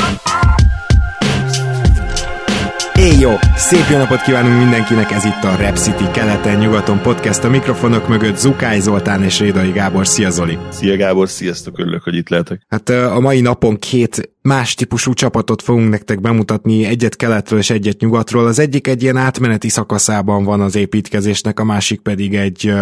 Bye. Éj jó! Szép jó napot kívánunk mindenkinek, ez itt a Rep City keleten-nyugaton podcast. A mikrofonok mögött Zukály Zoltán és Rédai Gábor. Szia Zoli! Szia Gábor, sziasztok, örülök, hogy itt lehetek. Hát a mai napon két más típusú csapatot fogunk nektek bemutatni, egyet keletről és egyet nyugatról. Az egyik egy ilyen átmeneti szakaszában van az építkezésnek, a másik pedig egy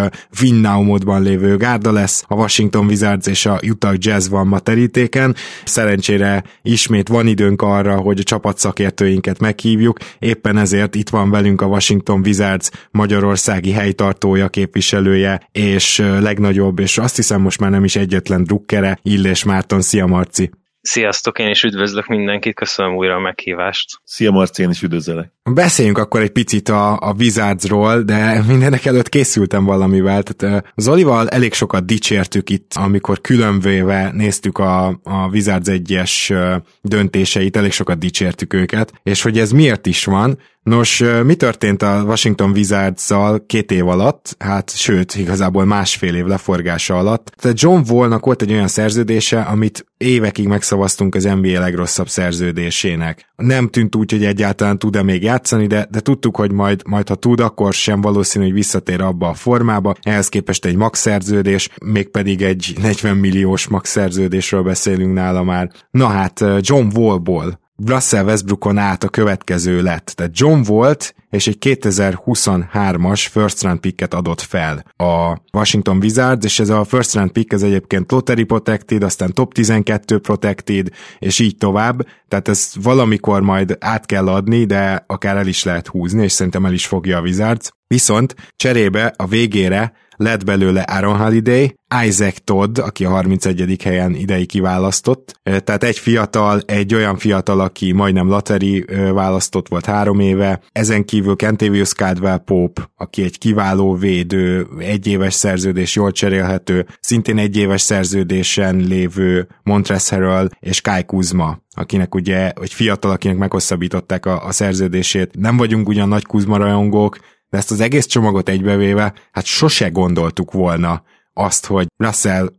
win now módban lévő gárda lesz. A Washington Wizards és a Utah Jazz van ma terítéken. Szerencsére ismét van időnk arra, hogy a csapatszakértőinket meghívjuk, éppen ezért itt van velünk a Washington Wizards magyarországi helytartója, képviselője, és legnagyobb, és azt hiszem most már nem is egyetlen drukkere, Illés Márton. Szia Marci! Sziasztok, én is üdvözlök mindenkit, köszönöm újra a meghívást. Szia Marci, én is üdvözlök. Beszéljünk akkor egy picit a, a Wizardsról, de mindenek előtt készültem valamivel. Tehát az Olival elég sokat dicsértük itt, amikor különvéve néztük a, a Wizards egyes döntéseit, elég sokat dicsértük őket, és hogy ez miért is van, Nos, mi történt a Washington wizards két év alatt? Hát, sőt, igazából másfél év leforgása alatt. Tehát John Wallnak volt egy olyan szerződése, amit évekig megszavaztunk az NBA legrosszabb szerződésének. Nem tűnt úgy, hogy egyáltalán tud-e még játszani, de, de tudtuk, hogy majd, majd ha tud, akkor sem valószínű, hogy visszatér abba a formába. Ehhez képest egy max szerződés, mégpedig egy 40 milliós max szerződésről beszélünk nála már. Na hát, John Wallból Russell Westbrookon át a következő lett. Tehát John volt, és egy 2023-as first round picket adott fel a Washington Wizards, és ez a first round pick ez egyébként lottery protected, aztán top 12 protected, és így tovább, tehát ezt valamikor majd át kell adni, de akár el is lehet húzni, és szerintem el is fogja a Wizards. Viszont cserébe a végére lett belőle Aaron Holiday, Isaac Todd, aki a 31. helyen idei kiválasztott, tehát egy fiatal, egy olyan fiatal, aki majdnem lateri választott volt három éve, ezen kívül Kentavious Caldwell Pope, aki egy kiváló védő, egy éves szerződés jól cserélhető, szintén egy éves szerződésen lévő Montrezl Harrell és Kai Kuzma, akinek ugye, egy fiatal, akinek meghosszabbították a, a szerződését. Nem vagyunk ugyan nagy Kuzma rajongók, de ezt az egész csomagot egybevéve, hát sose gondoltuk volna azt, hogy Russell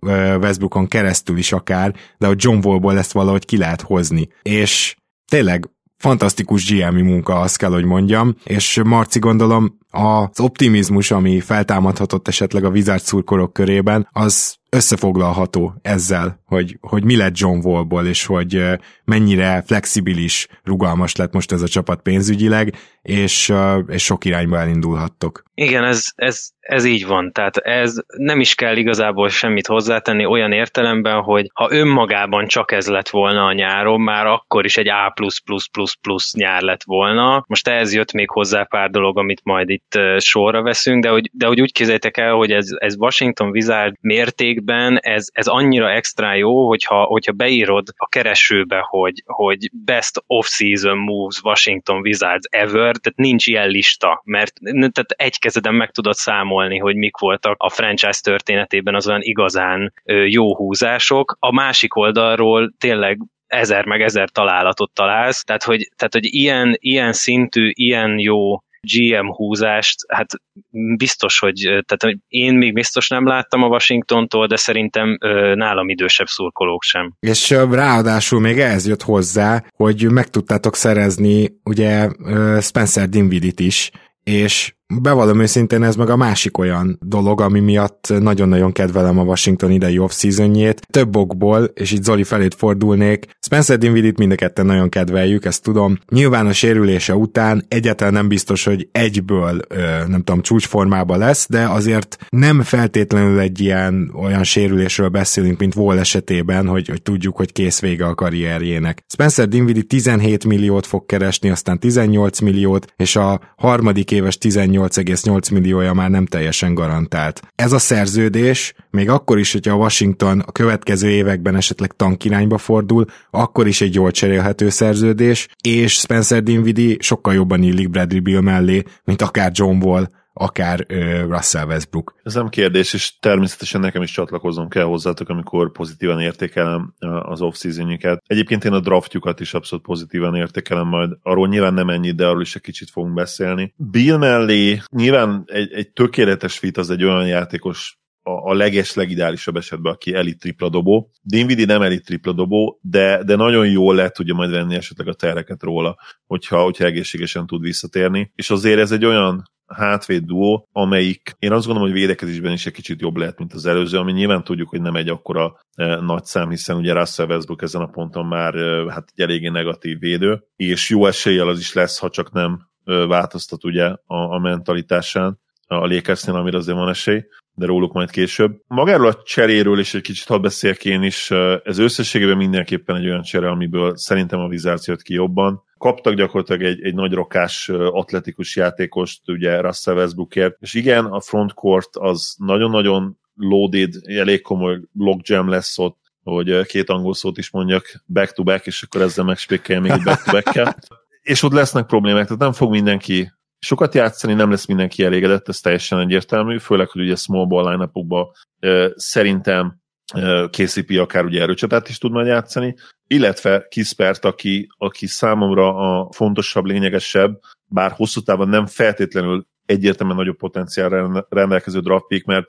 Westbrookon keresztül is akár, de a John Wallból ezt valahogy ki lehet hozni. És tényleg fantasztikus GM-i munka, azt kell, hogy mondjam, és Marci gondolom az optimizmus, ami feltámadhatott esetleg a Wizards szurkorok körében, az összefoglalható ezzel, hogy, hogy mi lett John Wallból, és hogy mennyire flexibilis, rugalmas lett most ez a csapat pénzügyileg, és, és sok irányba elindulhattok. Igen, ez, ez, ez így van. Tehát ez nem is kell igazából semmit hozzátenni olyan értelemben, hogy ha önmagában csak ez lett volna a nyáron, már akkor is egy A+++ nyár lett volna. Most ehhez jött még hozzá pár dolog, amit majd itt sorra veszünk, de hogy, de hogy úgy képzeljétek el, hogy ez, ez Washington Wizard mértékben ez, ez annyira extra jó, hogyha, hogyha beírod a keresőbe, hogy, hogy best off-season moves Washington Wizards ever, tehát nincs ilyen lista, mert tehát egy kezeden meg tudod számolni, hogy mik voltak a franchise történetében az olyan igazán jó húzások. A másik oldalról tényleg ezer meg ezer találatot találsz, tehát hogy, tehát, hogy ilyen, ilyen szintű, ilyen jó GM húzást, hát biztos, hogy, tehát én még biztos nem láttam a Washingtontól, de szerintem nálam idősebb szurkolók sem. És ráadásul még ehhez jött hozzá, hogy meg tudtátok szerezni ugye Spencer Dinvidit is, és bevallom őszintén, ez meg a másik olyan dolog, ami miatt nagyon-nagyon kedvelem a Washington idei off-seasonjét. Több okból, és itt Zoli felét fordulnék, Spencer Dinvidit mind a ketten nagyon kedveljük, ezt tudom. Nyilván a sérülése után egyáltalán nem biztos, hogy egyből, nem tudom, csúcsformában lesz, de azért nem feltétlenül egy ilyen olyan sérülésről beszélünk, mint Wall esetében, hogy, hogy tudjuk, hogy kész vége a karrierjének. Spencer Dinwiddie 17 milliót fog keresni, aztán 18 milliót, és a harmadik éves 18,8 milliója már nem teljesen garantált. Ez a szerződés, még akkor is, hogyha a Washington a következő években esetleg tankirányba fordul, akkor is egy jól cserélhető szerződés, és Spencer Dinwiddie sokkal jobban illik Bradley Bill mellé, mint akár John Wall, akár Russell Westbrook. Ez nem kérdés, és természetesen nekem is csatlakoznom kell hozzátok, amikor pozitívan értékelem az off Egyébként én a draftjukat is abszolút pozitívan értékelem, majd arról nyilván nem ennyi, de arról is egy kicsit fogunk beszélni. Bill mellé nyilván egy, egy tökéletes fit az egy olyan játékos a, a leges, legideálisabb esetben, aki elit tripla dobó. Dinvidi nem elit tripla dobó, de, de nagyon jól lehet tudja majd venni esetleg a tereket róla, hogyha, hogyha egészségesen tud visszatérni. És azért ez egy olyan hátvéd duó, amelyik én azt gondolom, hogy védekezésben is egy kicsit jobb lehet, mint az előző, ami nyilván tudjuk, hogy nem egy akkora e, nagy szám, hiszen ugye Russell Westbrook ezen a ponton már e, hát egy eléggé negatív védő, és jó eséllyel az is lesz, ha csak nem e, változtat ugye a, a mentalitásán a Lakersnél, amire azért van esély de róluk majd később. Magáról a cseréről is egy kicsit hadd beszéljek én is. Ez összességében mindenképpen egy olyan csere, amiből szerintem a Wizards jött ki jobban. Kaptak gyakorlatilag egy, egy nagy rokás atletikus játékost, ugye Russell Westbrookért, és igen, a frontcourt az nagyon-nagyon loaded, elég komoly logjam lesz ott, hogy két angol szót is mondjak back-to-back, és akkor ezzel megspékeljem még egy back-to-back-kel. és ott lesznek problémák, tehát nem fog mindenki sokat játszani, nem lesz mindenki elégedett, ez teljesen egyértelmű, főleg, hogy ugye small ball line szerintem KCP akár ugye erőcsatát is tud majd játszani, illetve Kispert, aki, aki számomra a fontosabb, lényegesebb, bár hosszú távon nem feltétlenül egyértelműen nagyobb potenciál rendelkező draft pick, mert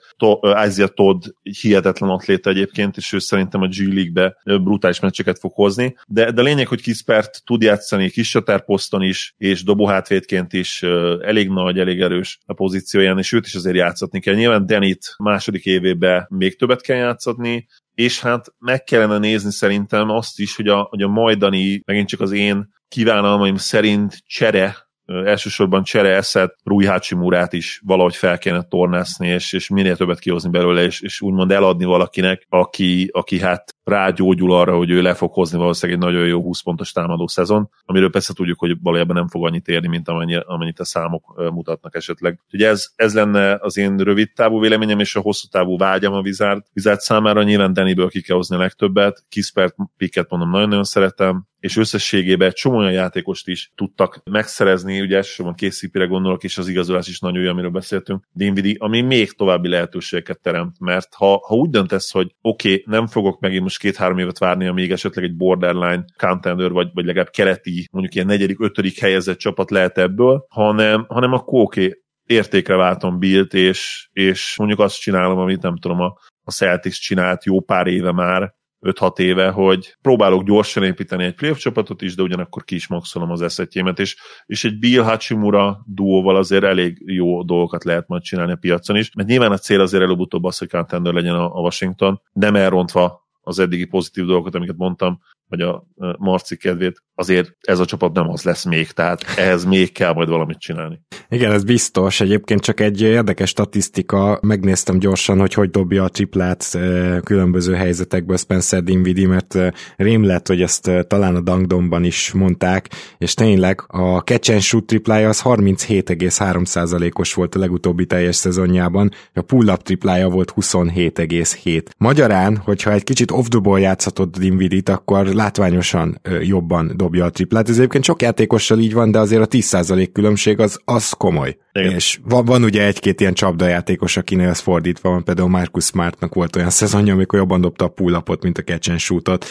Isaiah Todd hihetetlen atléta egyébként, és ő szerintem a G League-be brutális meccseket fog hozni, de, de lényeg, hogy Kispert tud játszani kis poszton is, és dobóhátvédként is elég nagy, elég erős a pozícióján, és őt is azért játszatni kell. Nyilván Denit második évébe még többet kell játszatni, és hát meg kellene nézni szerintem azt is, hogy a, hogy a majdani, megint csak az én kívánalmaim szerint csere elsősorban Csere Eszet, Rui Hachimurát is valahogy fel kéne tornászni, és, és minél többet kihozni belőle, és, és úgymond eladni valakinek, aki, aki hát rágyógyul arra, hogy ő le fog hozni valószínűleg egy nagyon jó 20 pontos támadó szezon, amiről persze tudjuk, hogy valójában nem fog annyit érni, mint amennyi, amennyit a számok mutatnak esetleg. Ugye ez, ez lenne az én rövid távú véleményem, és a hosszú távú vágyam a Vizárd. Vizárd számára nyilván Deniből ki kell hozni a legtöbbet, Kispert Picket mondom nagyon-nagyon szeretem, és összességében egy csomó olyan játékost is tudtak megszerezni, ugye elsősorban KCP-re gondolok, és az igazolás is nagyon jó, amiről beszéltünk, Dinvidi, ami még további lehetőségeket teremt, mert ha, ha úgy döntesz, hogy oké, okay, nem fogok megint most két-három évet várni, amíg esetleg egy borderline contender, vagy, vagy legalább kereti, mondjuk ilyen negyedik, ötödik helyezett csapat lehet ebből, hanem, hanem akkor oké, okay, értékre váltom Bilt, és, és mondjuk azt csinálom, amit nem tudom, a, a Celtics csinált jó pár éve már, 5-6 éve, hogy próbálok gyorsan építeni egy playoff csapatot is, de ugyanakkor ki is maxolom az eszetjémet, és, és egy Bill Hachimura duóval azért elég jó dolgokat lehet majd csinálni a piacon is, mert nyilván a cél azért előbb-utóbb az, hogy contender legyen a, a Washington, nem elrontva az eddigi pozitív dolgokat, amiket mondtam, vagy a Marci kedvét, azért ez a csapat nem az lesz még, tehát ehhez még kell majd valamit csinálni. Igen, ez biztos. Egyébként csak egy érdekes statisztika, megnéztem gyorsan, hogy hogy dobja a triplát különböző helyzetekből Spencer Dinwiddie, mert rém lett, hogy ezt talán a Dangdomban is mondták, és tényleg a catch and shoot triplája az 37,3%-os volt a legutóbbi teljes szezonjában, a pull-up triplája volt 27,7. Magyarán, hogyha egy kicsit off the ball játszhatod Dinwiddie-t, akkor látványosan jobban dobja a triplát. Ez egyébként sok játékossal így van, de azért a 10% különbség az, az komoly. Igen. És van, van ugye egy-két ilyen csapdajátékos, akinél ez fordítva van, például Marcus Smartnak volt olyan szezonja, amikor jobban dobta a pull mint a catch and shootot,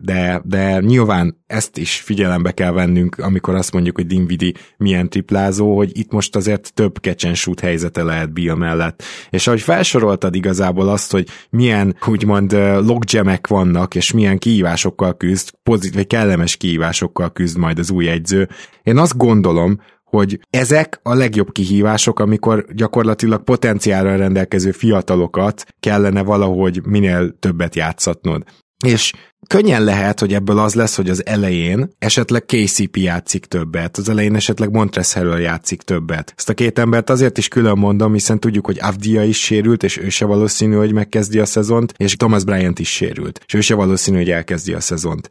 de, de nyilván ezt is figyelembe kell vennünk, amikor azt mondjuk, hogy Dinvidi milyen triplázó, hogy itt most azért több catch and shoot helyzete lehet Bill mellett. És ahogy felsoroltad igazából azt, hogy milyen úgymond logjamek vannak, és milyen kihívásokkal küzd, pozitív vagy kellemes kihívásokkal küzd majd az új egyző, én azt gondolom, hogy ezek a legjobb kihívások, amikor gyakorlatilag potenciálra rendelkező fiatalokat kellene valahogy minél többet játszatnod. És könnyen lehet, hogy ebből az lesz, hogy az elején esetleg KCP játszik többet, az elején esetleg Montrezl játszik többet. Ezt a két embert azért is külön mondom, hiszen tudjuk, hogy Avdia is sérült, és ő se valószínű, hogy megkezdi a szezont, és Thomas Bryant is sérült, és ő se valószínű, hogy elkezdi a szezont.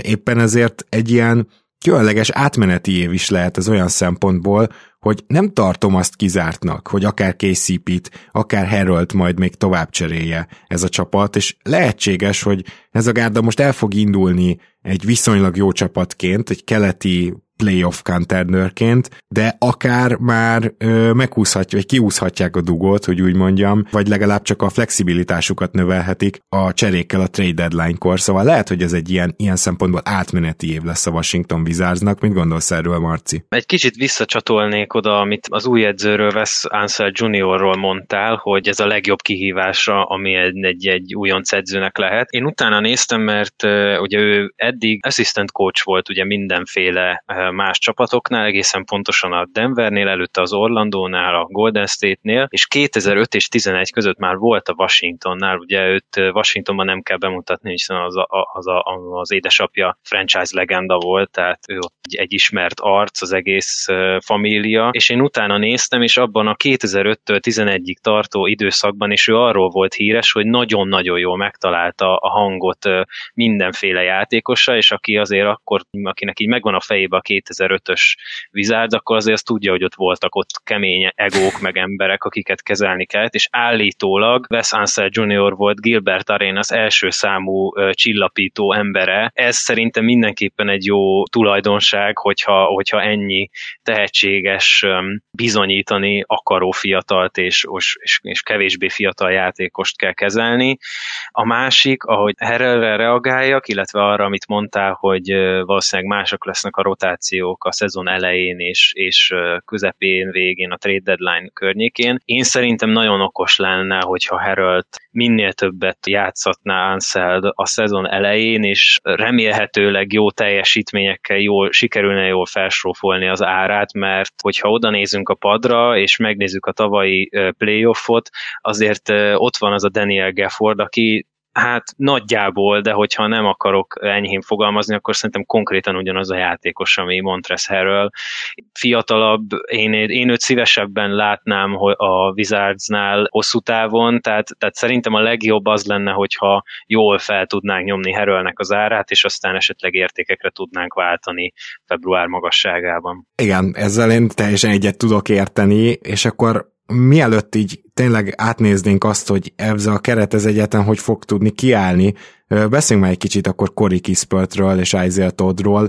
Éppen ezért egy ilyen különleges átmeneti év is lehet ez olyan szempontból, hogy nem tartom azt kizártnak, hogy akár KCP-t, akár Harold majd még tovább cserélje ez a csapat, és lehetséges, hogy ez a gárda most el fog indulni egy viszonylag jó csapatként, egy keleti playoff contendőrként, de akár már ö, meghúzhatja, vagy kiúzhatják a dugót, hogy úgy mondjam, vagy legalább csak a flexibilitásukat növelhetik a cserékkel a trade deadline-kor. Szóval lehet, hogy ez egy ilyen, ilyen szempontból átmeneti év lesz a Washington Wizardsnak. Mit gondolsz erről, Marci? Egy kicsit visszacsatolnék oda, amit az új edzőről Wes Ansel Juniorról mondtál, hogy ez a legjobb kihívásra, ami egy, egy, egy újonc edzőnek lehet. Én utána néztem, mert uh, ugye ő eddig assistant coach volt ugye mindenféle más csapatoknál, egészen pontosan a Denvernél, előtte az Orlandónál, a Golden State-nél, és 2005 és 11 között már volt a Washingtonnál, ugye őt Washingtonban nem kell bemutatni, hiszen az, a, az, a, az édesapja franchise legenda volt, tehát ő egy, egy ismert arc, az egész família, és én utána néztem, és abban a 2005-től 11-ig tartó időszakban, és ő arról volt híres, hogy nagyon-nagyon jól megtalálta a hangot mindenféle játékosa, és aki azért akkor, akinek így megvan a fejébe a 2005-ös Wizards, akkor azért azt tudja, hogy ott voltak ott kemény egók, meg emberek, akiket kezelni kellett, és állítólag Wes Ansel Jr. volt Gilbert Arenas első számú csillapító embere. Ez szerintem mindenképpen egy jó tulajdonság, hogyha, hogyha ennyi tehetséges bizonyítani akaró fiatalt és, és, és kevésbé fiatal játékost kell kezelni. A másik, ahogy Herrelre reagáljak, illetve arra, amit mondtál, hogy valószínűleg mások lesznek a rotáció rotációk a szezon elején és, és közepén, végén, a trade deadline környékén. Én szerintem nagyon okos lenne, hogyha Harold minél többet játszatná Anseld a szezon elején, és remélhetőleg jó teljesítményekkel jól, sikerülne jól felsrófolni az árát, mert hogyha oda nézünk a padra, és megnézzük a tavalyi playoffot, azért ott van az a Daniel Gafford, aki Hát nagyjából, de hogyha nem akarok enyhén fogalmazni, akkor szerintem konkrétan ugyanaz a játékos, ami Montres Harrell. Fiatalabb, én, én őt szívesebben látnám a Wizardsnál hosszú távon, tehát, tehát szerintem a legjobb az lenne, hogyha jól fel tudnánk nyomni Harrellnek az árát, és aztán esetleg értékekre tudnánk váltani február magasságában. Igen, ezzel én teljesen egyet tudok érteni, és akkor mielőtt így tényleg átnéznénk azt, hogy ez a keret ez egyetlen hogy fog tudni kiállni, Beszéljünk már egy kicsit akkor Cory Kispörtről és Isaiah Toddról.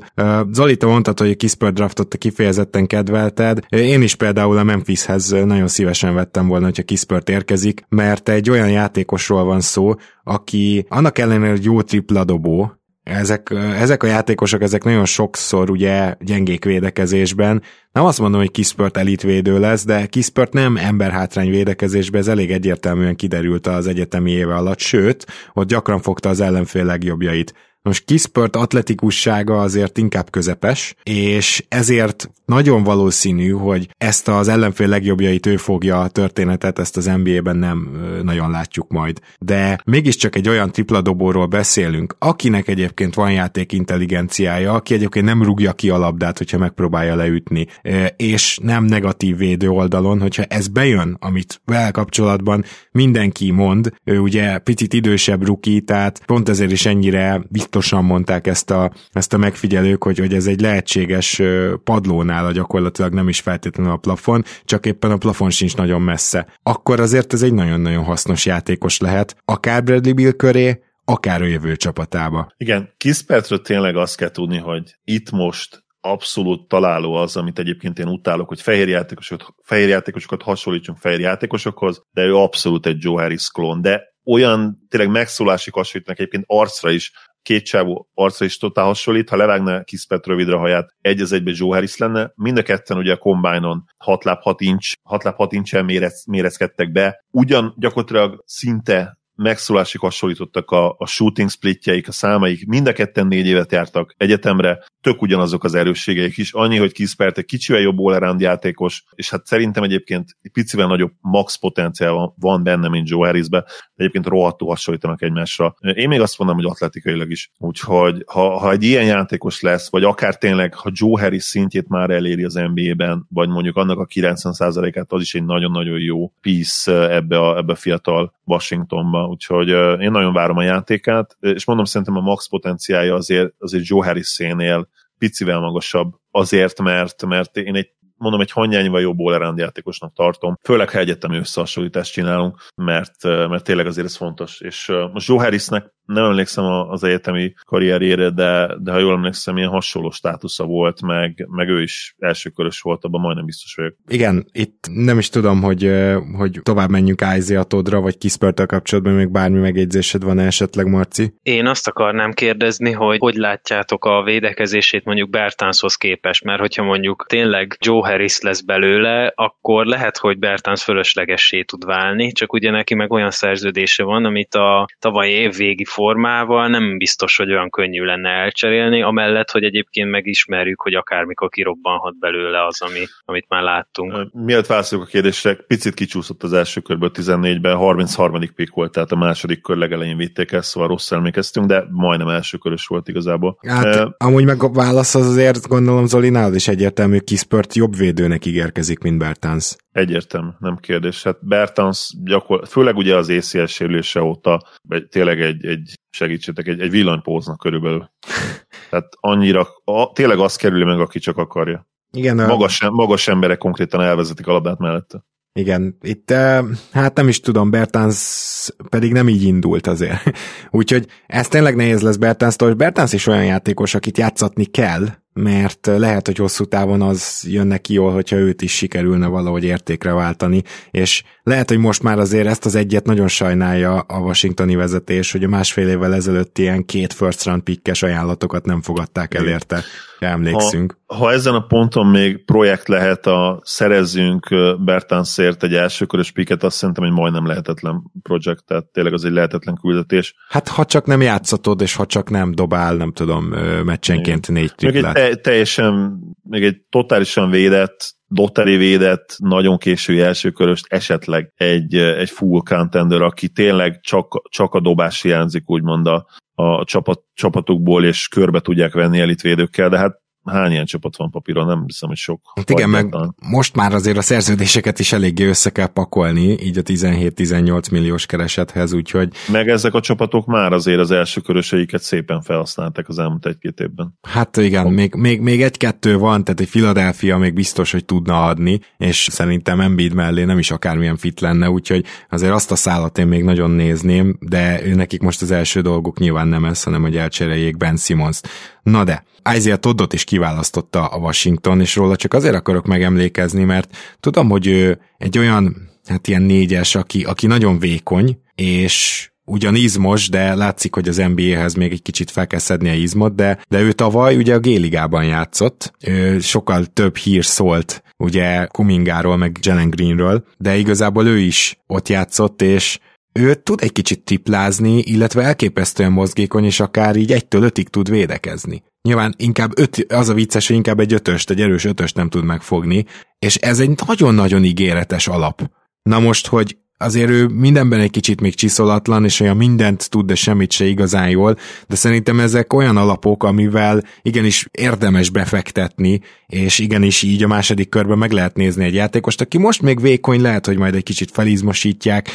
Zoli, te mondtad, hogy a Kispert draftot te kifejezetten kedvelted. Én is például a Memphishez nagyon szívesen vettem volna, hogyha Kispert érkezik, mert egy olyan játékosról van szó, aki annak ellenére, hogy jó tripla dobó, ezek, ezek a játékosok, ezek nagyon sokszor ugye gyengék védekezésben. Nem azt mondom, hogy Kispert elitvédő lesz, de Kispert nem emberhátrány védekezésben, ez elég egyértelműen kiderült az egyetemi éve alatt, sőt, ott gyakran fogta az ellenfél legjobbjait. Most Kispert atletikussága azért inkább közepes, és ezért nagyon valószínű, hogy ezt az ellenfél legjobbjait ő fogja a történetet, ezt az NBA-ben nem nagyon látjuk majd. De mégiscsak egy olyan tripladobóról beszélünk, akinek egyébként van játék intelligenciája, aki egyébként nem rúgja ki a labdát, hogyha megpróbálja leütni, és nem negatív védő oldalon, hogyha ez bejön, amit vele kapcsolatban mindenki mond, ő ugye picit idősebb ruki, tehát pont ezért is ennyire biztosan mondták ezt a, ezt a megfigyelők, hogy, hogy ez egy lehetséges padlónál a gyakorlatilag nem is feltétlenül a plafon, csak éppen a plafon sincs nagyon messze. Akkor azért ez egy nagyon-nagyon hasznos játékos lehet, akár Bradley Bill köré, akár a jövő csapatába. Igen, Kispertről tényleg azt kell tudni, hogy itt most abszolút találó az, amit egyébként én utálok, hogy fehér játékosokat, fehér játékosokat hasonlítsunk fehér játékosokhoz, de ő abszolút egy Joe Harris klón, de olyan tényleg megszólásig hasonlítanak egyébként arcra is, két csávó arca is totál hasonlít, ha levágna Kispet rövidre haját, egy az egybe Joe Harris lenne. Mind a ketten ugye a combine-on 6 láb 6 inch, 6 láb 6 inch mérez, mérezkedtek be. Ugyan gyakorlatilag szinte megszólásig hasonlítottak a, a shooting splitjeik, a számaik, mind a ketten négy évet jártak egyetemre, tök ugyanazok az erősségeik is, annyi, hogy Kispert egy kicsivel jobb all játékos, és hát szerintem egyébként egy picivel nagyobb max potenciál van benne, mint Joe Harrisbe, de egyébként rohadtul hasonlítanak egymásra. Én még azt mondom, hogy atletikailag is. Úgyhogy ha, ha egy ilyen játékos lesz, vagy akár tényleg, ha Joe Harris szintjét már eléri az NBA-ben, vagy mondjuk annak a 90%-át, az is egy nagyon-nagyon jó piece ebbe a, ebbe a fiatal Washingtonba, úgyhogy én nagyon várom a játékát, és mondom, szerintem a max potenciálja azért, azért Joe Harris szénél picivel magasabb, azért, mert, mert én egy mondom, egy hanyányva jobb all játékosnak tartom, főleg ha egyetemi összehasonlítást csinálunk, mert, mert tényleg azért ez fontos. És most Joe Harrisnek nem emlékszem az egyetemi karrierjére, de, de ha jól emlékszem, ilyen hasonló státusza volt, meg, meg ő is elsőkörös volt, abban majdnem biztos vagyok. Igen, itt nem is tudom, hogy, hogy tovább menjünk Isaiah Todra, vagy Kispert kapcsolatban még bármi megjegyzésed van esetleg, Marci? Én azt akarnám kérdezni, hogy hogy látjátok a védekezését mondjuk Bertanshoz képest, mert hogyha mondjuk tényleg Joe Harris lesz belőle, akkor lehet, hogy Bertans fölöslegessé tud válni, csak ugye neki meg olyan szerződése van, amit a tavalyi év végi formával nem biztos, hogy olyan könnyű lenne elcserélni, amellett, hogy egyébként megismerjük, hogy akármikor kirobbanhat belőle az, ami, amit már láttunk. Mielőtt válaszolok a kérdésre, picit kicsúszott az első körből 14-ben, 33. pick volt, tehát a második kör legelején vitték ezt, szóval rossz emlékeztünk, de majdnem első körös volt igazából. Hát, uh, amúgy meg a válasz az azért gondolom Zolinál is egyértelmű, Kispert jobb védőnek ígérkezik, mint Bertans. Egyértelmű, nem kérdés. Hát Bertans gyakor, főleg ugye az ACL sérülése óta egy, tényleg egy, egy segítsetek, egy, egy villanypóznak körülbelül. Tehát annyira, a, tényleg azt kerüli meg, aki csak akarja. Igen, magas, a... magas emberek konkrétan elvezetik a labdát mellette. Igen, itt hát nem is tudom, Bertans pedig nem így indult azért. Úgyhogy ez tényleg nehéz lesz Bertánstól, és Bertans is olyan játékos, akit játszatni kell, mert lehet, hogy hosszú távon az jön neki jól, hogyha őt is sikerülne valahogy értékre váltani, és lehet, hogy most már azért ezt az egyet nagyon sajnálja a washingtoni vezetés, hogy a másfél évvel ezelőtt ilyen két first round pickes ajánlatokat nem fogadták el érte, emlékszünk. Ha, ha ezen a ponton még projekt lehet a szerezzünk Bertansért egy elsőkörös picket, azt szerintem egy majdnem lehetetlen projekt, tehát tényleg az egy lehetetlen küldetés. Hát ha csak nem játszatod, és ha csak nem dobál, nem tudom, meccsenként négy triplát teljesen, még egy totálisan védett, lottery védett, nagyon késői elsőköröst, esetleg egy, egy full contender, aki tényleg csak, csak a dobás hiányzik, úgymond a, a csapat, csapatukból, és körbe tudják venni elitvédőkkel, de hát hány ilyen csapat van papíron, nem hiszem, hogy sok. Hát igen, meg most már azért a szerződéseket is eléggé össze kell pakolni, így a 17-18 milliós keresethez, úgyhogy... Meg ezek a csapatok már azért az első köröseiket szépen felhasználták az elmúlt egy-két évben. Hát igen, még, még, még egy-kettő van, tehát egy Philadelphia még biztos, hogy tudna adni, és szerintem Embiid mellé nem is akármilyen fit lenne, úgyhogy azért azt a szállat én még nagyon nézném, de nekik most az első dolguk nyilván nem ez, hanem hogy elcseréljék Ben Simmons. Na de, Isaiah Toddot is kiválasztotta a Washington, és róla csak azért akarok megemlékezni, mert tudom, hogy ő egy olyan, hát ilyen négyes, aki, aki nagyon vékony, és ugyan izmos, de látszik, hogy az NBA-hez még egy kicsit fel kell szedni a izmot, de, de ő tavaly ugye a G-ligában játszott, ő sokkal több hír szólt ugye Kumingáról, meg Jalen Greenről, de igazából ő is ott játszott, és ő tud egy kicsit triplázni, illetve elképesztően mozgékony, és akár így egytől ötig tud védekezni. Nyilván inkább öt, az a vicces, hogy inkább egy ötöst, egy erős ötöst nem tud megfogni, és ez egy nagyon-nagyon ígéretes alap. Na most, hogy azért ő mindenben egy kicsit még csiszolatlan, és olyan mindent tud, de semmit se igazán jól, de szerintem ezek olyan alapok, amivel igenis érdemes befektetni, és igenis így a második körben meg lehet nézni egy játékost, aki most még vékony, lehet, hogy majd egy kicsit felizmosítják,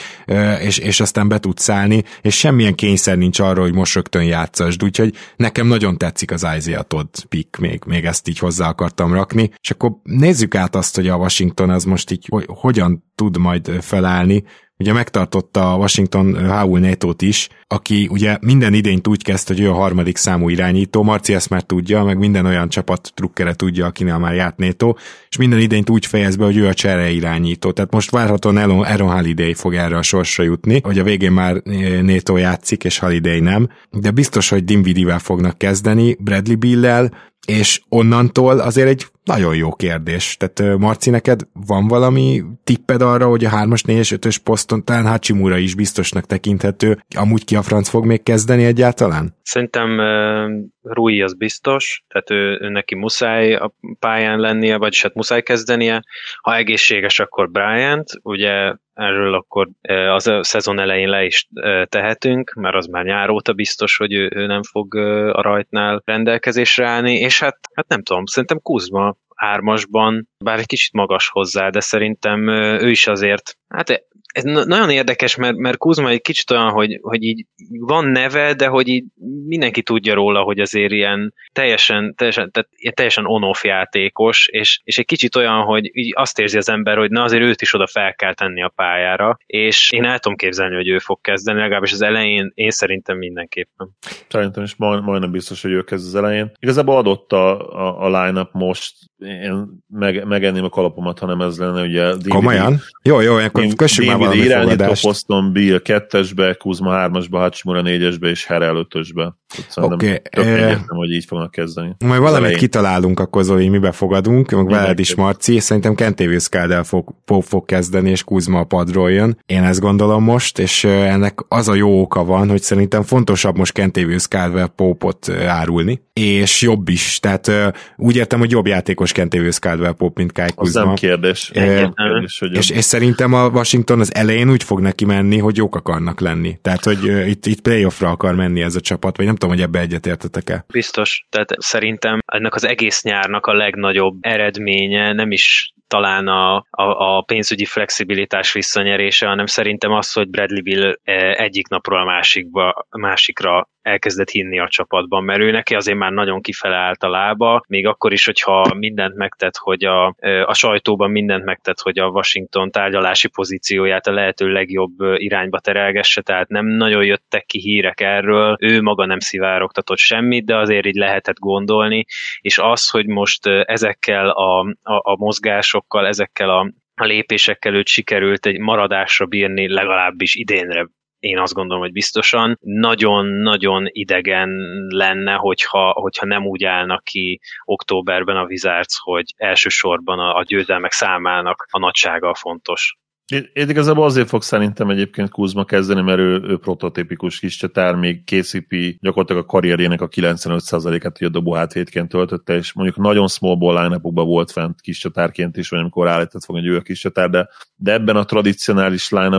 és, és aztán be tud szállni, és semmilyen kényszer nincs arra, hogy most rögtön játszasd, úgyhogy nekem nagyon tetszik az Isaiah Todd pick, még, még ezt így hozzá akartam rakni, és akkor nézzük át azt, hogy a Washington az most így hogyan tud majd felállni, ugye megtartotta a Washington Howell Netót is, aki ugye minden idényt úgy kezdte, hogy ő a harmadik számú irányító, Marci ezt már tudja, meg minden olyan csapat trukkere tudja, akinél már járt Nétó, és minden idényt úgy fejez be, hogy ő a csere irányító. Tehát most várhatóan Aaron, Aaron Holiday fog erre a sorsra jutni, hogy a végén már Nétó játszik, és Holiday nem, de biztos, hogy Dinwiddie-vel fognak kezdeni, Bradley Bill-lel, és onnantól azért egy nagyon jó kérdés. Tehát Marci, neked van valami tipped arra, hogy a 3-as, 4-es, 5-ös poszton talán Hachimura is biztosnak tekinthető, amúgy ki a franc fog még kezdeni egyáltalán? Szerintem uh, Rui az biztos, tehát ő, ő neki muszáj a pályán lennie, vagyis hát muszáj kezdenie. Ha egészséges, akkor Bryant, ugye erről akkor az a szezon elején le is tehetünk, mert az már nyár óta biztos, hogy ő, ő nem fog a rajtnál rendelkezésre állni, és hát, hát nem tudom, szerintem Kuzma hármasban, bár egy kicsit magas hozzá, de szerintem ő is azért, hát ez nagyon érdekes, mert, mert Kuzma egy kicsit olyan, hogy, hogy így van neve, de hogy így mindenki tudja róla, hogy azért ilyen teljesen, teljesen, tehát teljesen on-off játékos, és, és egy kicsit olyan, hogy így azt érzi az ember, hogy na azért őt is oda fel kell tenni a pályára, és én el tudom képzelni, hogy ő fog kezdeni, legalábbis az elején én szerintem mindenképpen. Szerintem is majd, majdnem biztos, hogy ő kezd az elején. Igazából adott a, a, a line-up most, én meg, megenném a kalapomat, hanem ez lenne ugye... DVD, Komolyan? Jó, jó, akkor kössük már valami irányító poszton Bill 2-esbe, Kuzma 3-asba, Hachimura 4-esbe és Herel 5-ösbe. Oké. Okay. hogy így fognak kezdeni. Majd valamit kitalálunk, akkor Zoli, mibe fogadunk, meg veled is Marci, szerintem Kentévius Kádel fog, fog, fog kezdeni, és Kuzma a padról jön. Én ezt gondolom most, és ennek az a jó oka van, hogy szerintem fontosabb most Kentévius Kádel Pópot árulni, és jobb is. Tehát úgy értem, hogy jobb játékos Kentévius Kádel Póp, mint Kai Kuzma. Az nem kérdés. E, kérdés hogy és, és, szerintem a Washington az elején úgy fog neki menni, hogy jók akarnak lenni. Tehát, hogy uh, itt, itt playoffra akar menni ez a csapat, vagy nem tudom, hogy ebbe egyetértetek-e. Biztos. Tehát szerintem ennek az egész nyárnak a legnagyobb eredménye nem is talán a, a, a pénzügyi flexibilitás visszanyerése, hanem szerintem az, hogy Bradley Bill egyik napról a másikba, másikra elkezdett hinni a csapatban, mert ő neki azért már nagyon kifele állt a lába, még akkor is, hogyha mindent megtett, hogy a, a sajtóban mindent megtett, hogy a Washington tárgyalási pozícióját a lehető legjobb irányba terelgesse, tehát nem nagyon jöttek ki hírek erről, ő maga nem szivárogtatott semmit, de azért így lehetett gondolni, és az, hogy most ezekkel a, a, a mozgásokkal, ezekkel a a lépésekkel őt sikerült egy maradásra bírni legalábbis idénre én azt gondolom, hogy biztosan nagyon-nagyon idegen lenne, hogyha, hogyha nem úgy állnak ki októberben a Wizards, hogy elsősorban a, a győzelmek számának a nagysága a fontos. Én igazából azért fog szerintem egyébként Kuzma kezdeni, mert ő, ő prototípikus kis csatár, még KCP gyakorlatilag a karrierjének a 95%-át a dobó hátvédként töltötte, és mondjuk nagyon small ball line volt fent kis csatárként is, vagy amikor állított fog, hogy ő a kis csatár, de, de ebben a tradicionális line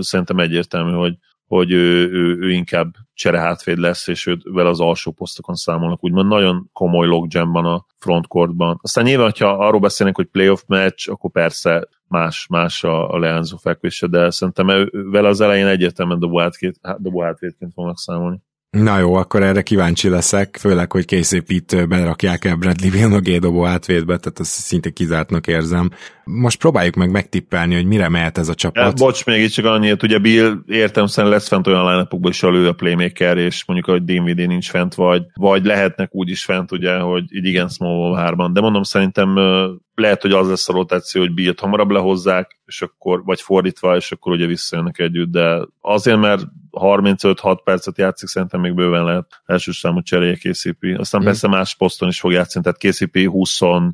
szerintem egyértelmű, hogy hogy ő, ő, ő inkább cserehátvéd lesz, és őt vele az alsó posztokon számolnak. Úgymond nagyon komoly logjam van a frontcourtban. Aztán nyilván, ha arról beszélnek, hogy playoff match, akkor persze más, más a, a leányzó fekvése, de szerintem vele az elején egyértelműen dobó hátvédként fognak számolni. Na jó, akkor erre kíváncsi leszek, főleg, hogy KCP-t berakják el Bradley Bill a G-dobó átvédbe, tehát azt szinte kizártnak érzem. Most próbáljuk meg megtippelni, hogy mire mehet ez a csapat. Ja, bocs, még itt csak annyit, ugye Bill értem szerint lesz fent olyan line is, ahol ő a playmaker, és mondjuk, hogy DVD nincs fent, vagy, vagy lehetnek úgy is fent, ugye, hogy így igen small hárban. De mondom, szerintem lehet, hogy az lesz a rotáció, hogy Bill-t hamarabb lehozzák, és akkor, vagy fordítva, és akkor ugye visszajönnek együtt, de azért, mert 35-6 percet játszik, szerintem még bőven lehet első számú cseréje KCP. Aztán mm. persze más poszton is fog játszani, tehát KCP 25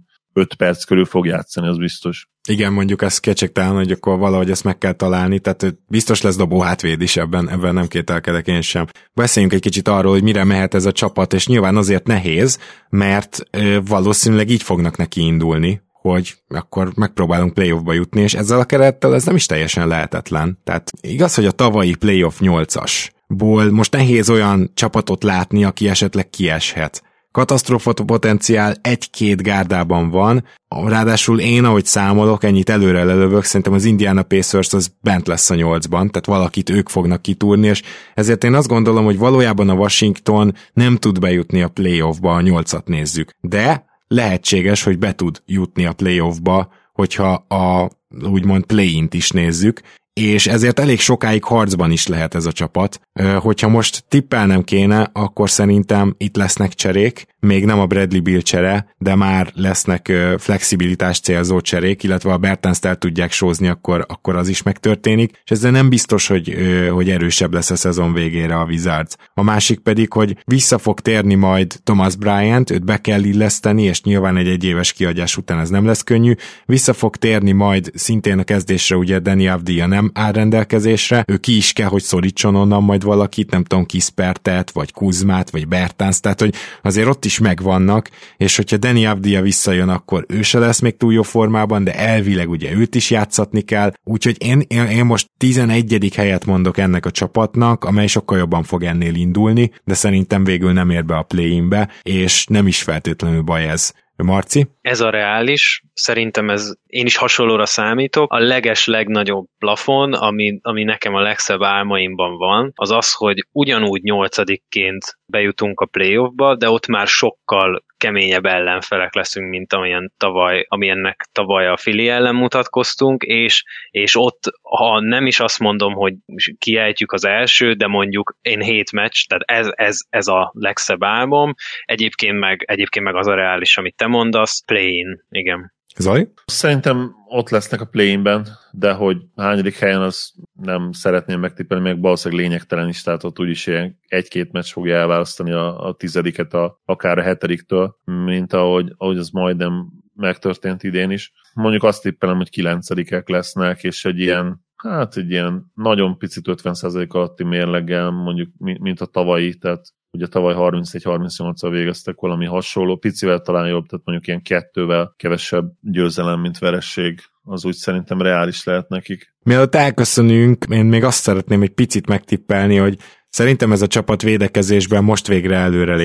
perc körül fog játszani, az biztos. Igen, mondjuk ez kétségtelen, hogy akkor valahogy ezt meg kell találni, tehát biztos lesz dobó hátvéd is ebben, ebben nem kételkedek én sem. Beszéljünk egy kicsit arról, hogy mire mehet ez a csapat, és nyilván azért nehéz, mert valószínűleg így fognak neki indulni, hogy akkor megpróbálunk playoffba jutni, és ezzel a kerettel ez nem is teljesen lehetetlen. Tehát igaz, hogy a tavalyi playoff 8-as ból most nehéz olyan csapatot látni, aki esetleg kieshet. Katasztrófa potenciál egy-két gárdában van, ráadásul én, ahogy számolok, ennyit előre lelövök, szerintem az Indiana Pacers az bent lesz a nyolcban, tehát valakit ők fognak kitúrni, és ezért én azt gondolom, hogy valójában a Washington nem tud bejutni a playoffba, a nyolcat nézzük. De lehetséges, hogy be tud jutni a playoffba, hogyha a úgymond play-int is nézzük, és ezért elég sokáig harcban is lehet ez a csapat. Hogyha most tippelnem kéne, akkor szerintem itt lesznek cserék, még nem a Bradley Bill csere, de már lesznek flexibilitás célzó cserék, illetve ha Bertans el tudják sózni, akkor, akkor az is megtörténik, és ezzel nem biztos, hogy, hogy erősebb lesz a szezon végére a Wizards. A másik pedig, hogy vissza fog térni majd Thomas Bryant, őt be kell illeszteni, és nyilván egy egyéves kiadás után ez nem lesz könnyű, vissza fog térni majd szintén a kezdésre ugye Danny Avdia nem áll rendelkezésre, ő ki is kell, hogy szorítson onnan majd valakit, nem tudom, Kispertet, vagy Kuzmát, vagy Bertans, tehát hogy azért ott is megvannak, és hogyha Danny Avdia visszajön, akkor ő se lesz még túl jó formában, de elvileg ugye őt is játszatni kell, úgyhogy én, én, én most 11. helyet mondok ennek a csapatnak, amely sokkal jobban fog ennél indulni, de szerintem végül nem ér be a play-inbe, és nem is feltétlenül baj ez. Marci? Ez a reális, szerintem ez, én is hasonlóra számítok. A leges legnagyobb plafon, ami, ami nekem a legszebb álmaimban van, az az, hogy ugyanúgy nyolcadikként bejutunk a playoffba, de ott már sokkal keményebb ellenfelek leszünk, mint amilyen tavaly, amilyennek tavaly a Fili ellen mutatkoztunk, és, és ott, ha nem is azt mondom, hogy kiejtjük az első, de mondjuk én hét meccs, tehát ez, ez, ez a legszebb álmom, egyébként meg, egyébként meg az a reális, amit te mondasz, play-in, igen. Zaj? Szerintem ott lesznek a play-inben, de hogy hányadik helyen az nem szeretném megtippelni, meg valószínűleg lényegtelen is, tehát ott úgyis ilyen egy-két meccs fogja elválasztani a, a tizediket, a, akár a hetediktől, mint ahogy, ahogy az majdnem megtörtént idén is. Mondjuk azt tippelem, hogy kilencedikek lesznek, és egy ilyen hát egy ilyen nagyon picit 50% alatti mérleggel, mondjuk mint a tavalyi, tehát ugye tavaly 31-38-al végeztek valami hasonló, picivel talán jobb, tehát mondjuk ilyen kettővel kevesebb győzelem, mint veresség, az úgy szerintem reális lehet nekik. Mielőtt elköszönünk, én még azt szeretném egy picit megtippelni, hogy szerintem ez a csapat védekezésben most végre előre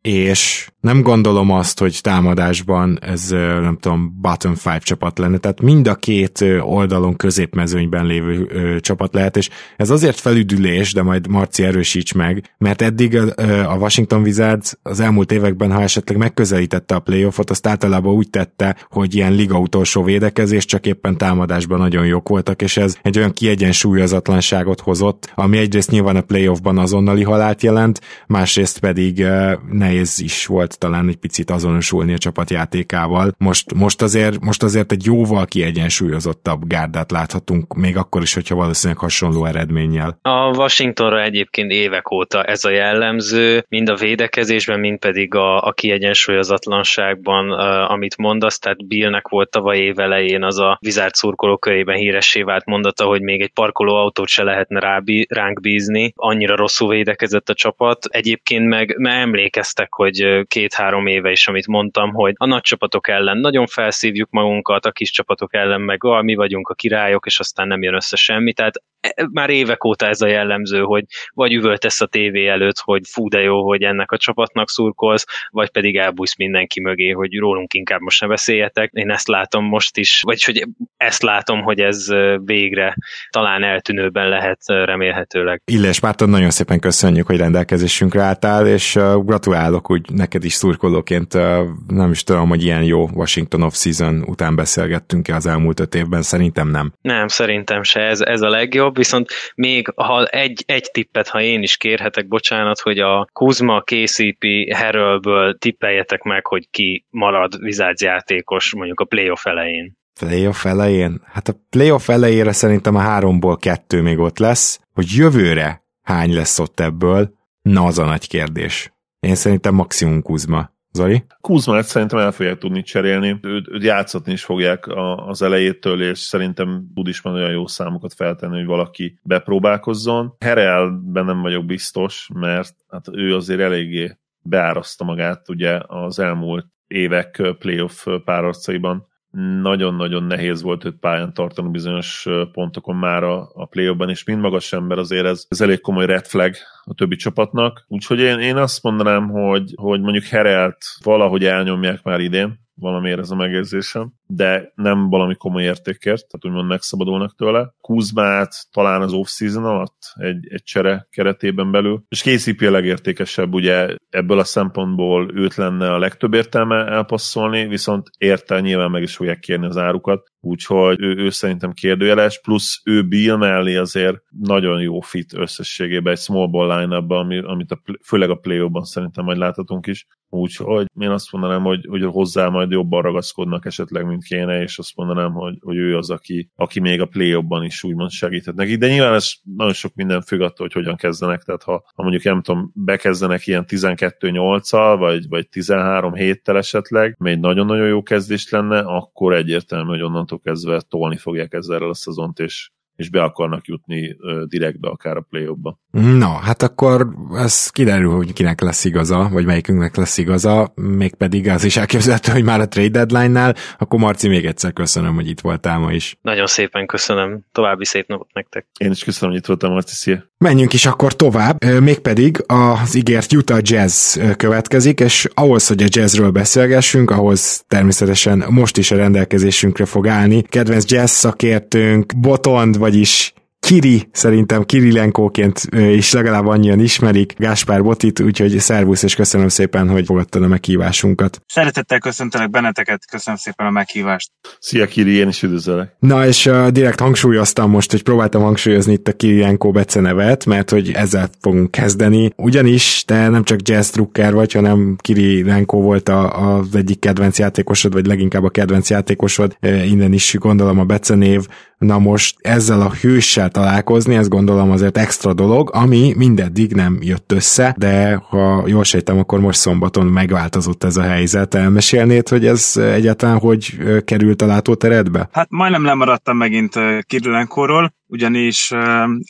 és nem gondolom azt, hogy támadásban ez nem tudom, bottom five csapat lenne, tehát mind a két oldalon középmezőnyben lévő csapat lehet, és ez azért felüdülés, de majd Marci erősíts meg, mert eddig a Washington Wizards az elmúlt években, ha esetleg megközelítette a playoffot, azt általában úgy tette, hogy ilyen liga utolsó védekezés, csak éppen támadásban nagyon jók voltak, és ez egy olyan kiegyensúlyozatlanságot hozott, ami egyrészt nyilván a playoffban azonnali halált jelent, másrészt pedig nehéz is volt talán egy picit azonosulni a csapatjátékával. Most, most, azért, most azért egy jóval kiegyensúlyozottabb gárdát láthatunk, még akkor is, hogyha valószínűleg hasonló eredménnyel. A Washingtonra egyébként évek óta ez a jellemző, mind a védekezésben, mind pedig a, a kiegyensúlyozatlanságban, amit mondasz, tehát Billnek volt tavaly évelején az a vizárt szurkoló körében híressé vált mondata, hogy még egy parkoló autót se lehetne rá, ránk bízni, annyira rosszul védekezett a csapat. Egyébként meg, meg emlékeztek, hogy két-három éve is, amit mondtam, hogy a nagy csapatok ellen nagyon felszívjuk magunkat, a kis csapatok ellen meg ah, mi vagyunk a királyok, és aztán nem jön össze semmi. Tehát már évek óta ez a jellemző, hogy vagy üvöltesz a tévé előtt, hogy fú de jó, hogy ennek a csapatnak szurkolsz, vagy pedig elbújsz mindenki mögé, hogy rólunk inkább most ne beszéljetek. Én ezt látom most is, vagy hogy ezt látom, hogy ez végre talán eltűnőben lehet remélhetőleg. Illes Márton, nagyon szépen köszönjük, hogy rendelkezésünkre álltál, és gratulálok úgy neked is szurkolóként nem is tudom, hogy ilyen jó Washington off-season után beszélgettünk-e az elmúlt öt évben, szerintem nem. Nem, szerintem se, ez, ez a legjobb, viszont még ha egy, egy tippet, ha én is kérhetek, bocsánat, hogy a Kuzma, KCP, Herölből tippeljetek meg, hogy ki marad Wizards játékos mondjuk a playoff elején. Playoff elején? Hát a playoff elejére szerintem a háromból kettő még ott lesz, hogy jövőre hány lesz ott ebből, na az a nagy kérdés. Én szerintem maximum Kuzma. Zoli? Kuzmát szerintem el fogják tudni cserélni, őt, őt játszatni is fogják a, az elejétől, és szerintem tud is olyan jó számokat feltenni, hogy valaki bepróbálkozzon. Herelben nem vagyok biztos, mert hát ő azért eléggé beáraszta magát ugye az elmúlt évek playoff párharcaiban nagyon-nagyon nehéz volt őt pályán tartani bizonyos pontokon már a, a play és mind magas ember azért ez, ez elég komoly red flag a többi csapatnak. Úgyhogy én, én azt mondanám, hogy, hogy mondjuk Herelt valahogy elnyomják már idén, valamiért ez a megérzésem. de nem valami komoly értékért, tehát úgymond megszabadulnak tőle. Kuzmát talán az off-season alatt egy, egy csere keretében belül, és KCP a legértékesebb, ugye ebből a szempontból őt lenne a legtöbb értelme elpasszolni, viszont érte nyilván meg is fogják kérni az árukat, úgyhogy ő, ő szerintem kérdőjeles, plusz ő Bill mellé azért nagyon jó fit összességében egy small ball line ami, amit a, főleg a play szerintem majd láthatunk is, úgyhogy én azt mondanám, hogy, hogy hozzá majd jobban ragaszkodnak esetleg, mint kéne, és azt mondanám, hogy, hogy ő az, aki, aki még a play ban is úgymond segíthet neki, de nyilván ez nagyon sok minden függ attól, hogy hogyan kezdenek, tehát ha, ha mondjuk nem tudom, bekezdenek ilyen 12-8-al, vagy, vagy 13 héttel esetleg, még egy nagyon-nagyon jó kezdés lenne, akkor egyértelmű, hogy onnantól kezdve tolni fogják ezzel a szezont, és, és be akarnak jutni direktbe akár a play ba Na, hát akkor ez kiderül, hogy kinek lesz igaza, vagy melyikünknek lesz igaza, mégpedig az is elképzelhető, hogy már a trade deadline-nál, akkor Marci még egyszer köszönöm, hogy itt voltál ma is. Nagyon szépen köszönöm, további szép napot nektek. Én is köszönöm, hogy itt voltam, Marci, szia. Menjünk is akkor tovább, mégpedig az ígért Utah Jazz következik, és ahhoz, hogy a jazzről beszélgessünk, ahhoz természetesen most is a rendelkezésünkre fog állni. Kedvenc jazz szakértőnk, Botond, vagyis Kiri, szerintem Kirilenkóként is legalább annyian ismerik, Gáspár Botit, úgyhogy szervusz, és köszönöm szépen, hogy fogadtad a meghívásunkat. Szeretettel köszöntelek benneteket, köszönöm szépen a meghívást. Szia Kiri, én is üdvözöllek. Na, és uh, direkt hangsúlyoztam most, hogy próbáltam hangsúlyozni itt a Kirilenko becenevet, mert hogy ezzel fogunk kezdeni. Ugyanis te nem csak jazz drukker vagy, hanem Kirilenko volt a, az egyik kedvenc játékosod, vagy leginkább a kedvenc játékosod, innen is gondolom a becenév, Na most ezzel a hőssel találkozni, ez gondolom azért extra dolog, ami mindeddig nem jött össze, de ha jól sejtem, akkor most szombaton megváltozott ez a helyzet. Elmesélnéd, hogy ez egyáltalán hogy került a látóteredbe? Hát majdnem lemaradtam megint Kirilenkóról ugyanis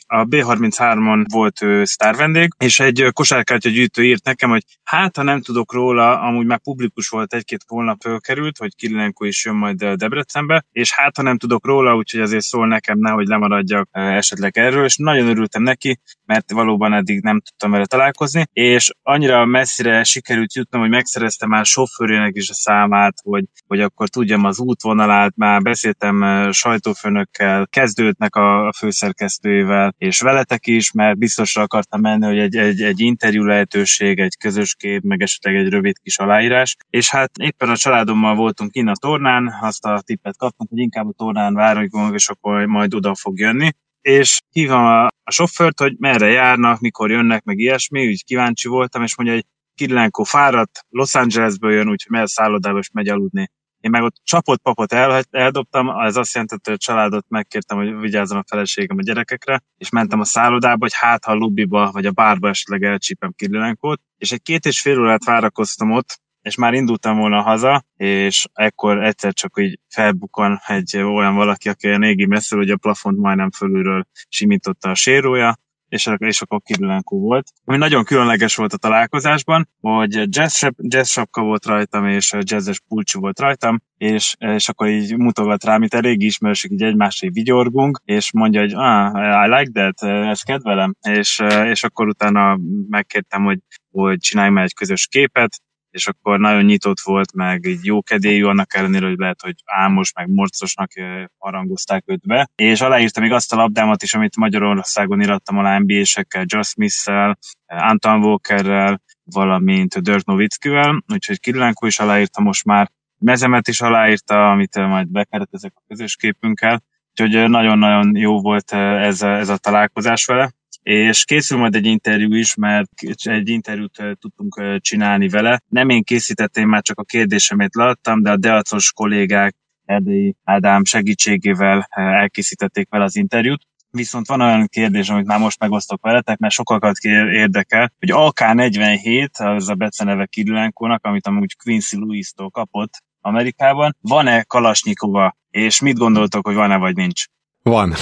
a B33-on volt ő sztárvendég, és egy kosárkártya gyűjtő írt nekem, hogy hát, ha nem tudok róla, amúgy már publikus volt egy-két holnap fölkerült, hogy Kirilenko is jön majd Debrecenbe, és hát, ha nem tudok róla, úgyhogy azért szól nekem, nehogy lemaradjak esetleg erről, és nagyon örültem neki, mert valóban eddig nem tudtam vele találkozni, és annyira messzire sikerült jutnom, hogy megszereztem már sofőrének is a számát, hogy, hogy akkor tudjam az útvonalát, már beszéltem sajtófőnökkel, kezdődnek a a főszerkesztőjével, és veletek is, mert biztosra akartam menni, hogy egy, egy, egy interjú lehetőség, egy közös kép, meg esetleg egy rövid kis aláírás. És hát éppen a családommal voltunk innen a tornán, azt a tippet kaptunk, hogy inkább a tornán várjuk, és akkor majd oda fog jönni és hívom a, a sofőrt, hogy merre járnak, mikor jönnek, meg ilyesmi, úgy kíváncsi voltam, és mondja, hogy Kirilenko fáradt, Los Angelesből jön, úgyhogy megy a szállodába, és megy aludni. Én meg ott csapott papot el, eldobtam, ez azt jelenti, hogy a családot megkértem, hogy vigyázzon a feleségem a gyerekekre, és mentem a szállodába, hogy hát ha a lubiba vagy a bárba esetleg elcsípem Kirilenkót, és egy két és fél órát várakoztam ott, és már indultam volna haza, és ekkor egyszer csak így felbukon egy olyan valaki, aki olyan égi messze, hogy a plafont majdnem fölülről simította a sérója, és, és akkor Kirilenko volt. Ami nagyon különleges volt a találkozásban, hogy jazz, jazz sapka volt rajtam, és jazzes pulcsi volt rajtam, és, és akkor így mutogat rá, mint elég ismerősök, így egymásra vigyorgunk, és mondja, hogy ah, I like that, ezt kedvelem, és, és akkor utána megkértem, hogy hogy csinálj már egy közös képet, és akkor nagyon nyitott volt, meg egy jó kedélyű, annak ellenére, hogy lehet, hogy álmos, meg morcosnak harangozták őt be. És aláírtam még azt a labdámat is, amit Magyarországon irattam alá NBA-sekkel, Just Smith-szel, Anton Walkerrel, valamint Dirk Nowitzkivel, úgyhogy Kirilenko is aláírta most már, mezemet is aláírta, amit majd bekeretezek a közös képünkkel, úgyhogy nagyon-nagyon jó volt ez a, ez a találkozás vele és készül majd egy interjú is, mert egy interjút tudtunk csinálni vele. Nem én készítettem, már csak a kérdésemét láttam, de a Deacos kollégák Erdei Ádám segítségével elkészítették vele az interjút. Viszont van olyan kérdés, amit már most megosztok veletek, mert sokakat érdekel, hogy AK-47, az a beceneve Kirilenkónak, amit amúgy Quincy Lewis-tól kapott Amerikában, van-e Kalasnyikova, és mit gondoltok, hogy van-e vagy nincs? Van.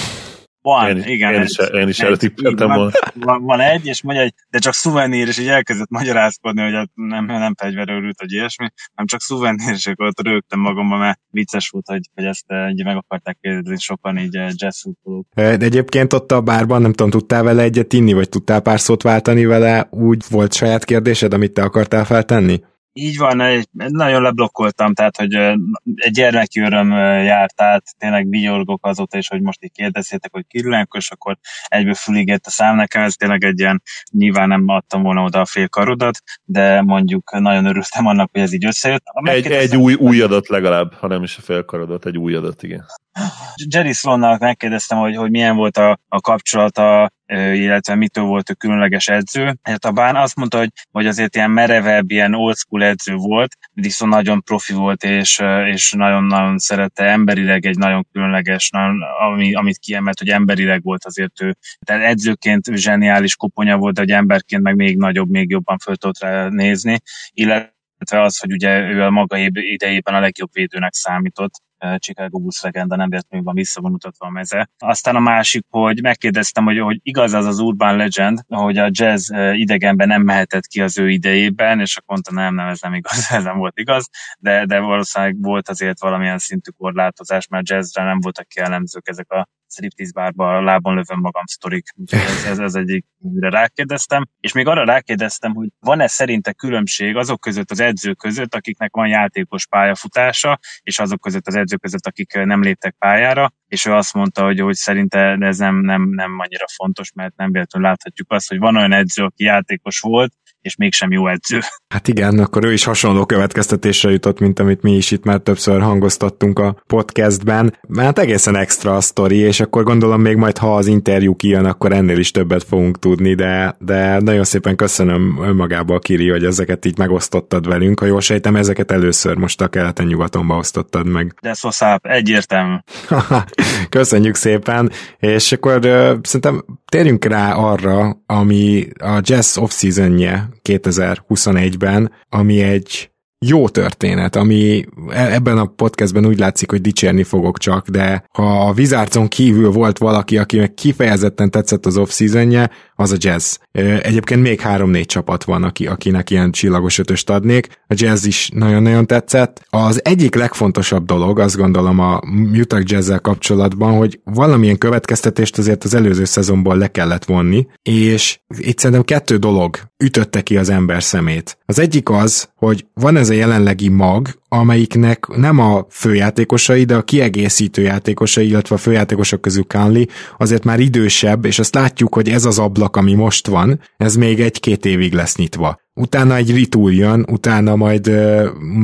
Van, én, igen. Én is, én is erre tippeltem volna. Van, van, egy, és mondja, hogy de csak szuvenír, és így elkezdett magyarázkodni, hogy hát nem, nem fegyverőrült, vagy ilyesmi, hanem csak szuvenír, és akkor ott rögtem magamban, mert vicces volt, hogy, hogy ezt így meg akarták kérdezni sokan így eh, jazz De egyébként ott a bárban, nem tudom, tudtál vele egyet inni, vagy tudtál pár szót váltani vele, úgy volt saját kérdésed, amit te akartál feltenni? Így van, egy, nagyon leblokkoltam, tehát hogy egy gyermeki öröm járt át, tényleg vigyorgok azóta is, hogy most így kérdeztétek, hogy kirülenkor, és akkor egyből füligett a szám nekem, ez tényleg egy ilyen, nyilván nem adtam volna oda a fél karodat, de mondjuk nagyon örültem annak, hogy ez így összejött. Egy, egy új, új adat legalább, ha nem is a fél karodat, egy új adat, igen. Jerry Sloannak megkérdeztem, hogy, hogy milyen volt a, a kapcsolata, illetve mitől volt ő különleges edző. Hát a Bán azt mondta, hogy, hogy azért ilyen merevebb, ilyen old school edző volt, viszont nagyon profi volt, és, és nagyon-nagyon szerette emberileg egy nagyon különleges, nagyon, ami, amit kiemelt, hogy emberileg volt azért ő. Tehát edzőként zseniális koponya volt, de egy emberként meg még nagyobb, még jobban föl tudott rá nézni, illetve az, hogy ugye ő a maga idejében a legjobb védőnek számított, Chicago Bulls legenda nem véletlenül van visszavonutatva a meze. Aztán a másik, hogy megkérdeztem, hogy, hogy igaz az az Urban Legend, hogy a jazz idegenben nem mehetett ki az ő idejében, és akkor mondta, nem, nem, ez nem igaz, ez nem volt igaz, de, de valószínűleg volt azért valamilyen szintű korlátozás, mert jazzre nem voltak jellemzők ezek a striptease bárba lábon lövöm magam sztorik. Ez, ez, ez egyik, mire rákérdeztem. És még arra rákérdeztem, hogy van-e szerinte különbség azok között az edzők között, akiknek van játékos pályafutása, és azok között az edzők között, akik nem léptek pályára, és ő azt mondta, hogy, hogy szerinte ez nem, nem, nem annyira fontos, mert nem véletlenül láthatjuk azt, hogy van olyan edző, aki játékos volt, és mégsem jó edző. Hát igen, akkor ő is hasonló következtetésre jutott, mint amit mi is itt már többször hangoztattunk a podcastben. Hát egészen extra a sztori, és akkor gondolom még majd, ha az interjú kijön, akkor ennél is többet fogunk tudni, de, de nagyon szépen köszönöm önmagából, Kiri, hogy ezeket így megosztottad velünk. Ha jól sejtem, ezeket először most a keleten-nyugatonba osztottad meg. De szó egyértelmű. Köszönjük szépen, és akkor uh, szerintem térjünk rá arra, ami a Jazz off-seasonje 2021-ben, ami egy jó történet, ami e- ebben a podcastben úgy látszik, hogy dicsérni fogok csak, de ha a Wizardson kívül volt valaki, aki meg kifejezetten tetszett az off az a Jazz. Egyébként még három-négy csapat van, aki, akinek ilyen csillagos ötöst adnék. A Jazz is nagyon-nagyon tetszett. Az egyik legfontosabb dolog, azt gondolom a Utah jazz kapcsolatban, hogy valamilyen következtetést azért az előző szezonból le kellett vonni, és itt szerintem kettő dolog ütötte ki az ember szemét. Az egyik az, hogy van ez a jelenlegi mag, amelyiknek nem a főjátékosai, de a kiegészítő játékosai, illetve a főjátékosok közül Kánli azért már idősebb, és azt látjuk, hogy ez az ablak, ami most van, ez még egy-két évig lesz nyitva. Utána egy ritúl jön, utána majd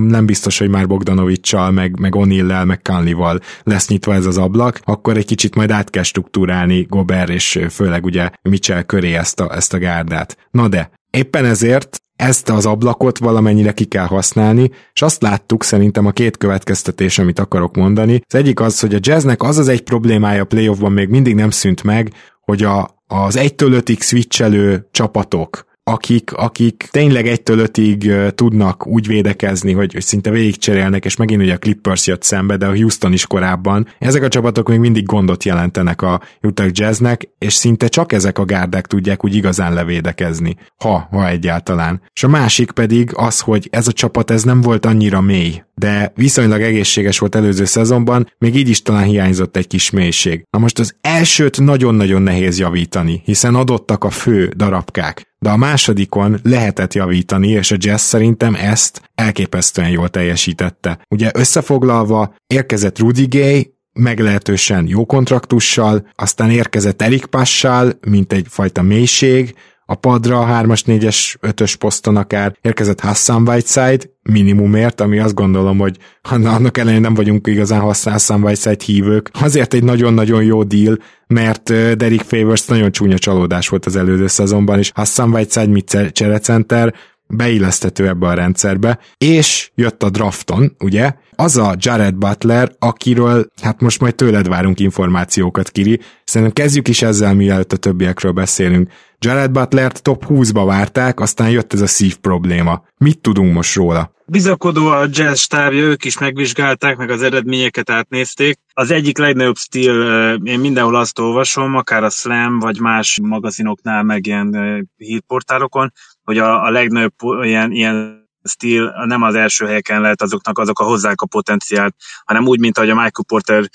nem biztos, hogy már Bogdanovicsal, meg, meg Onillel, meg Kánlival lesz nyitva ez az ablak, akkor egy kicsit majd át kell struktúrálni Gober és főleg ugye Mitchell köré ezt a, ezt a gárdát. Na de, éppen ezért ezt az ablakot valamennyire ki kell használni, és azt láttuk szerintem a két következtetés, amit akarok mondani. Az egyik az, hogy a jazznek az az egy problémája a playoffban még mindig nem szűnt meg, hogy a, az 1-től 5-ig switchelő csapatok, akik, akik tényleg egytől ötig tudnak úgy védekezni, hogy, hogy szinte végigcserélnek, és megint ugye a Clippers jött szembe, de a Houston is korábban. Ezek a csapatok még mindig gondot jelentenek a Utah Jazznek, és szinte csak ezek a gárdák tudják úgy igazán levédekezni, ha, ha egyáltalán. És a másik pedig az, hogy ez a csapat ez nem volt annyira mély, de viszonylag egészséges volt előző szezonban, még így is talán hiányzott egy kis mélység. Na most az elsőt nagyon-nagyon nehéz javítani, hiszen adottak a fő darabkák de a másodikon lehetett javítani, és a Jazz szerintem ezt elképesztően jól teljesítette. Ugye összefoglalva érkezett Rudy Gay, meglehetősen jó kontraktussal, aztán érkezett Erik Passal, mint egyfajta mélység, a padra a 3-as, 4-es, 5-ös poszton akár érkezett Hassan Whiteside minimumért, ami azt gondolom, hogy annak ellenére nem vagyunk igazán Hassan Whiteside hívők. Azért egy nagyon-nagyon jó deal, mert Derek Favors nagyon csúnya csalódás volt az előző szezonban, és Hassan Whiteside mit cserecenter, beillesztető ebbe a rendszerbe, és jött a drafton, ugye, az a Jared Butler, akiről, hát most majd tőled várunk információkat, Kiri, szerintem kezdjük is ezzel, mielőtt a többiekről beszélünk. Jared Butlert top 20-ba várták, aztán jött ez a szív probléma. Mit tudunk most róla? Bizakodó a jazz stábja, ők is megvizsgálták, meg az eredményeket átnézték. Az egyik legnagyobb stíl, én mindenhol azt olvasom, akár a Slam, vagy más magazinoknál, meg ilyen hírportálokon, hogy a, a legnagyobb ilyen, ilyen stíl nem az első helyeken lehet azoknak, azok a hozzák a potenciált, hanem úgy, mint ahogy a Michael Porter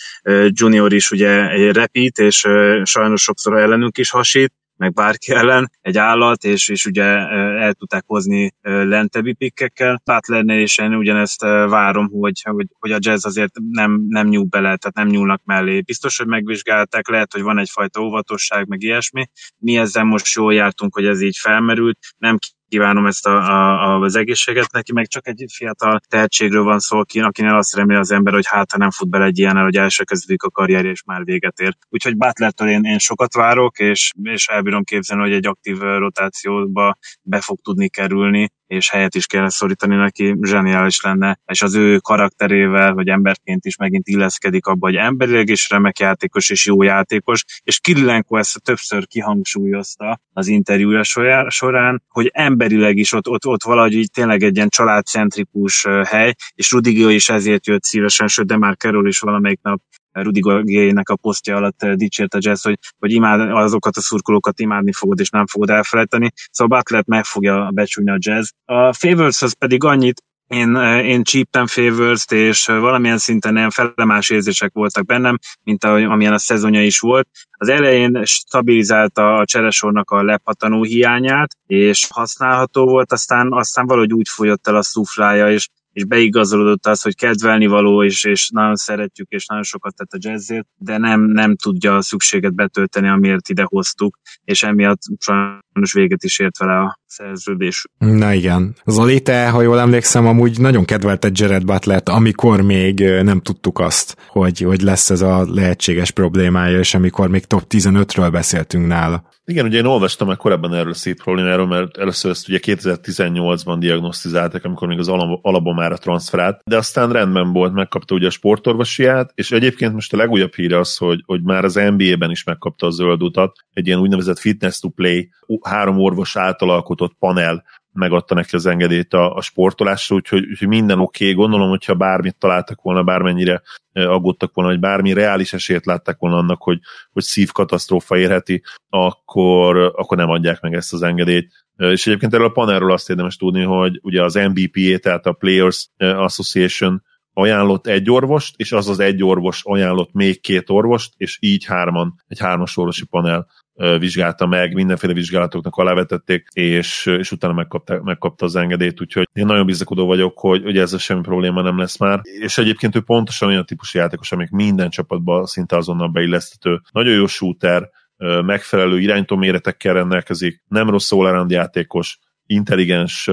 Junior is ugye repít, és sajnos sokszor ellenünk is hasít, meg bárki ellen, egy állat, és, és ugye el tudták hozni lentebbi pikkekkel. Butlernél és én ugyanezt várom, hogy, hogy, hogy a jazz azért nem, nem nyúl bele, tehát nem nyúlnak mellé. Biztos, hogy megvizsgálták, lehet, hogy van egyfajta óvatosság, meg ilyesmi. Mi ezzel most jól jártunk, hogy ez így felmerült, nem kívánom ezt a, a, az egészséget neki, meg csak egy fiatal tehetségről van szó, akinek azt reméli az ember, hogy hát ha nem fut bele egy ilyen, hogy első kezdődik a karrier és már véget ér. Úgyhogy Butlertől én, én sokat várok, és, és elbírom képzelni, hogy egy aktív rotációba be fog tudni kerülni, és helyet is kellene szorítani neki, zseniális lenne, és az ő karakterével, vagy emberként is megint illeszkedik abba, hogy emberileg is remek játékos és jó játékos, és Kirillenko ezt többször kihangsúlyozta az interjúja során, hogy emberileg is ott, ott, ott valahogy így tényleg egy ilyen családcentrikus hely, és Rudiger is ezért jött szívesen, sőt, de már Carroll is valamelyik nap Rudi Gay-nek a posztja alatt dicsért a jazz, hogy, hogy imád, azokat a szurkolókat imádni fogod, és nem fogod elfelejteni. Szóval Butler meg fogja becsúlni a jazz. A favors pedig annyit, én, én csíptem favors és valamilyen szinten ilyen felemás érzések voltak bennem, mint ahogy, amilyen a szezonja is volt. Az elején stabilizálta a cseresornak a lepattanó hiányát, és használható volt, aztán, aztán valahogy úgy folyott el a szuflája, és és beigazolódott az, hogy kedvelni való, és, és nagyon szeretjük, és nagyon sokat tett a jazzért, de nem, nem tudja a szükséget betölteni, amiért ide hoztuk, és emiatt sajnos véget is ért vele a szerződés. Na igen. Zoli, te, ha jól emlékszem, amúgy nagyon kedvelte Jared Butlert, amikor még nem tudtuk azt, hogy, hogy lesz ez a lehetséges problémája, és amikor még top 15-ről beszéltünk nála. Igen, ugye én olvastam már korábban erről a szép problémáról, mert először ezt ugye 2018-ban diagnosztizáltak, amikor még az Alabomára transferált, de aztán rendben volt, megkapta ugye a sportorvosiát, és egyébként most a legújabb híre az, hogy, hogy már az NBA-ben is megkapta a zöld utat, egy ilyen úgynevezett fitness to play, három orvos által alkotott panel megadta neki az engedélyt a, a sportolásra, úgyhogy, úgyhogy minden oké. Okay. Gondolom, hogyha bármit találtak volna, bármennyire aggódtak volna, hogy bármi reális esélyt látták volna annak, hogy, hogy szívkatasztrófa érheti, akkor, akkor nem adják meg ezt az engedélyt. És egyébként erről a panelről azt érdemes tudni, hogy ugye az MBPA, tehát a Players Association ajánlott egy orvost, és az az egy orvos ajánlott még két orvost, és így hárman, egy hármas orvosi panel vizsgálta meg, mindenféle vizsgálatoknak alávetették, és, és utána megkapta, megkapta az engedélyt, úgyhogy én nagyon bizakodó vagyok, hogy, hogy ezzel semmi probléma nem lesz már. És egyébként ő pontosan olyan típusú játékos, amik minden csapatban szinte azonnal beilleszthető. Nagyon jó shooter, megfelelő iránytó méretekkel rendelkezik, nem rossz all játékos, intelligens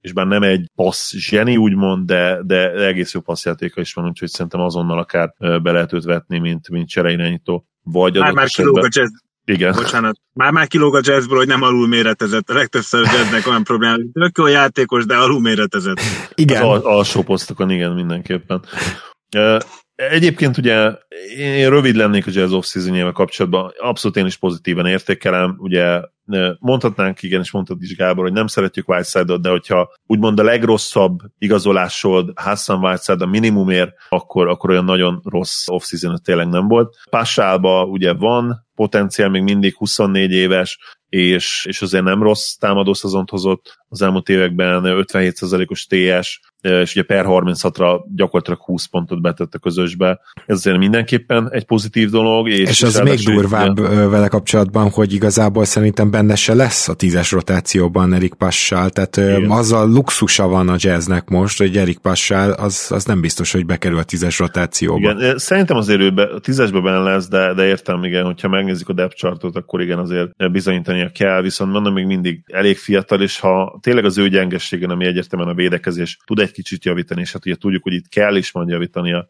és bár nem egy passz zseni, úgymond, de, de egész jó passzjátéka is van, úgyhogy szerintem azonnal akár be lehet őt vetni, mint, mint csereirányító. Vagy már, már kilóg a jazz, igen. Bocsánat. Már már kilóg a jazzből, hogy nem alul méretezett. A legtöbbször jazznek olyan probléma, hogy tök jó játékos, de alul méretezett. Igen. Az al- alsó posztokon, igen, mindenképpen. Egyébként ugye én rövid lennék a Jazz off kapcsolatban, abszolút én is pozitívan értékelem, ugye mondhatnánk, igen, és mondtad is Gábor, hogy nem szeretjük Whiteside-ot, de hogyha úgymond a legrosszabb igazolásod Hassan Whiteside a minimumért, akkor, akkor olyan nagyon rossz off-season tényleg nem volt. Passálba ugye van potenciál, még mindig 24 éves, és, és azért nem rossz támadó szezont hozott az elmúlt években, 57%-os TS, és ugye per 36-ra gyakorlatilag 20 pontot betett a közösbe. Ez azért mindenképpen egy pozitív dolog. És, és az még durvább igen. vele kapcsolatban, hogy igazából szerintem benne se lesz a tízes rotációban Erik Passal, tehát igen. az a luxusa van a jazznek most, hogy Erik Passal az, az nem biztos, hogy bekerül a tízes rotációba. Igen, szerintem azért ő be, a tízesbe benne lesz, de, de értem, igen, hogyha megnézzük a depth chartot, akkor igen, azért bizonyítania kell, viszont mondom, még mindig elég fiatal, és ha tényleg az ő gyengességen, ami egyértelműen a védekezés, tud egy kicsit javítani, és hát ugye tudjuk, hogy itt kell is majd javítania,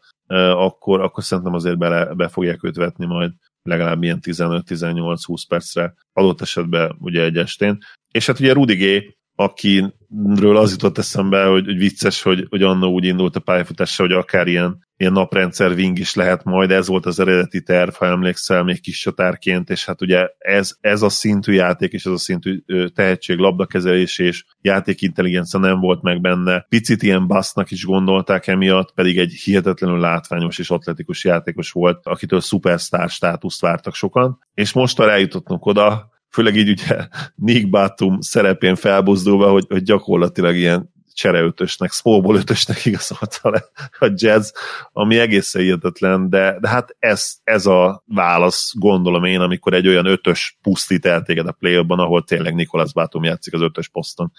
akkor, akkor szerintem azért bele, be fogják őt vetni majd legalább ilyen 15-18-20 percre, adott esetben ugye egy estén. És hát ugye Rudi G, akiről az jutott eszembe, hogy, hogy vicces, hogy, hogy annó úgy indult a pályafutása, hogy akár ilyen, ilyen naprendszer wing is lehet majd, ez volt az eredeti terv, ha emlékszel, még kis csatárként, és hát ugye ez, ez a szintű játék, és ez a szintű tehetség, labdakezelés és játékintelligencia nem volt meg benne. Picit ilyen basznak is gondolták emiatt, pedig egy hihetetlenül látványos és atletikus játékos volt, akitől szupersztár státuszt vártak sokan, és most eljutottunk oda, főleg így ugye Nick Batum szerepén felbuzdulva, hogy, hogy gyakorlatilag ilyen csereötösnek, smallball ötösnek igazolta le a jazz, ami egészen hihetetlen, de, de hát ez, ez a válasz, gondolom én, amikor egy olyan ötös pusztít el téged a play ahol tényleg Nikolas Bátum játszik az ötös poszton,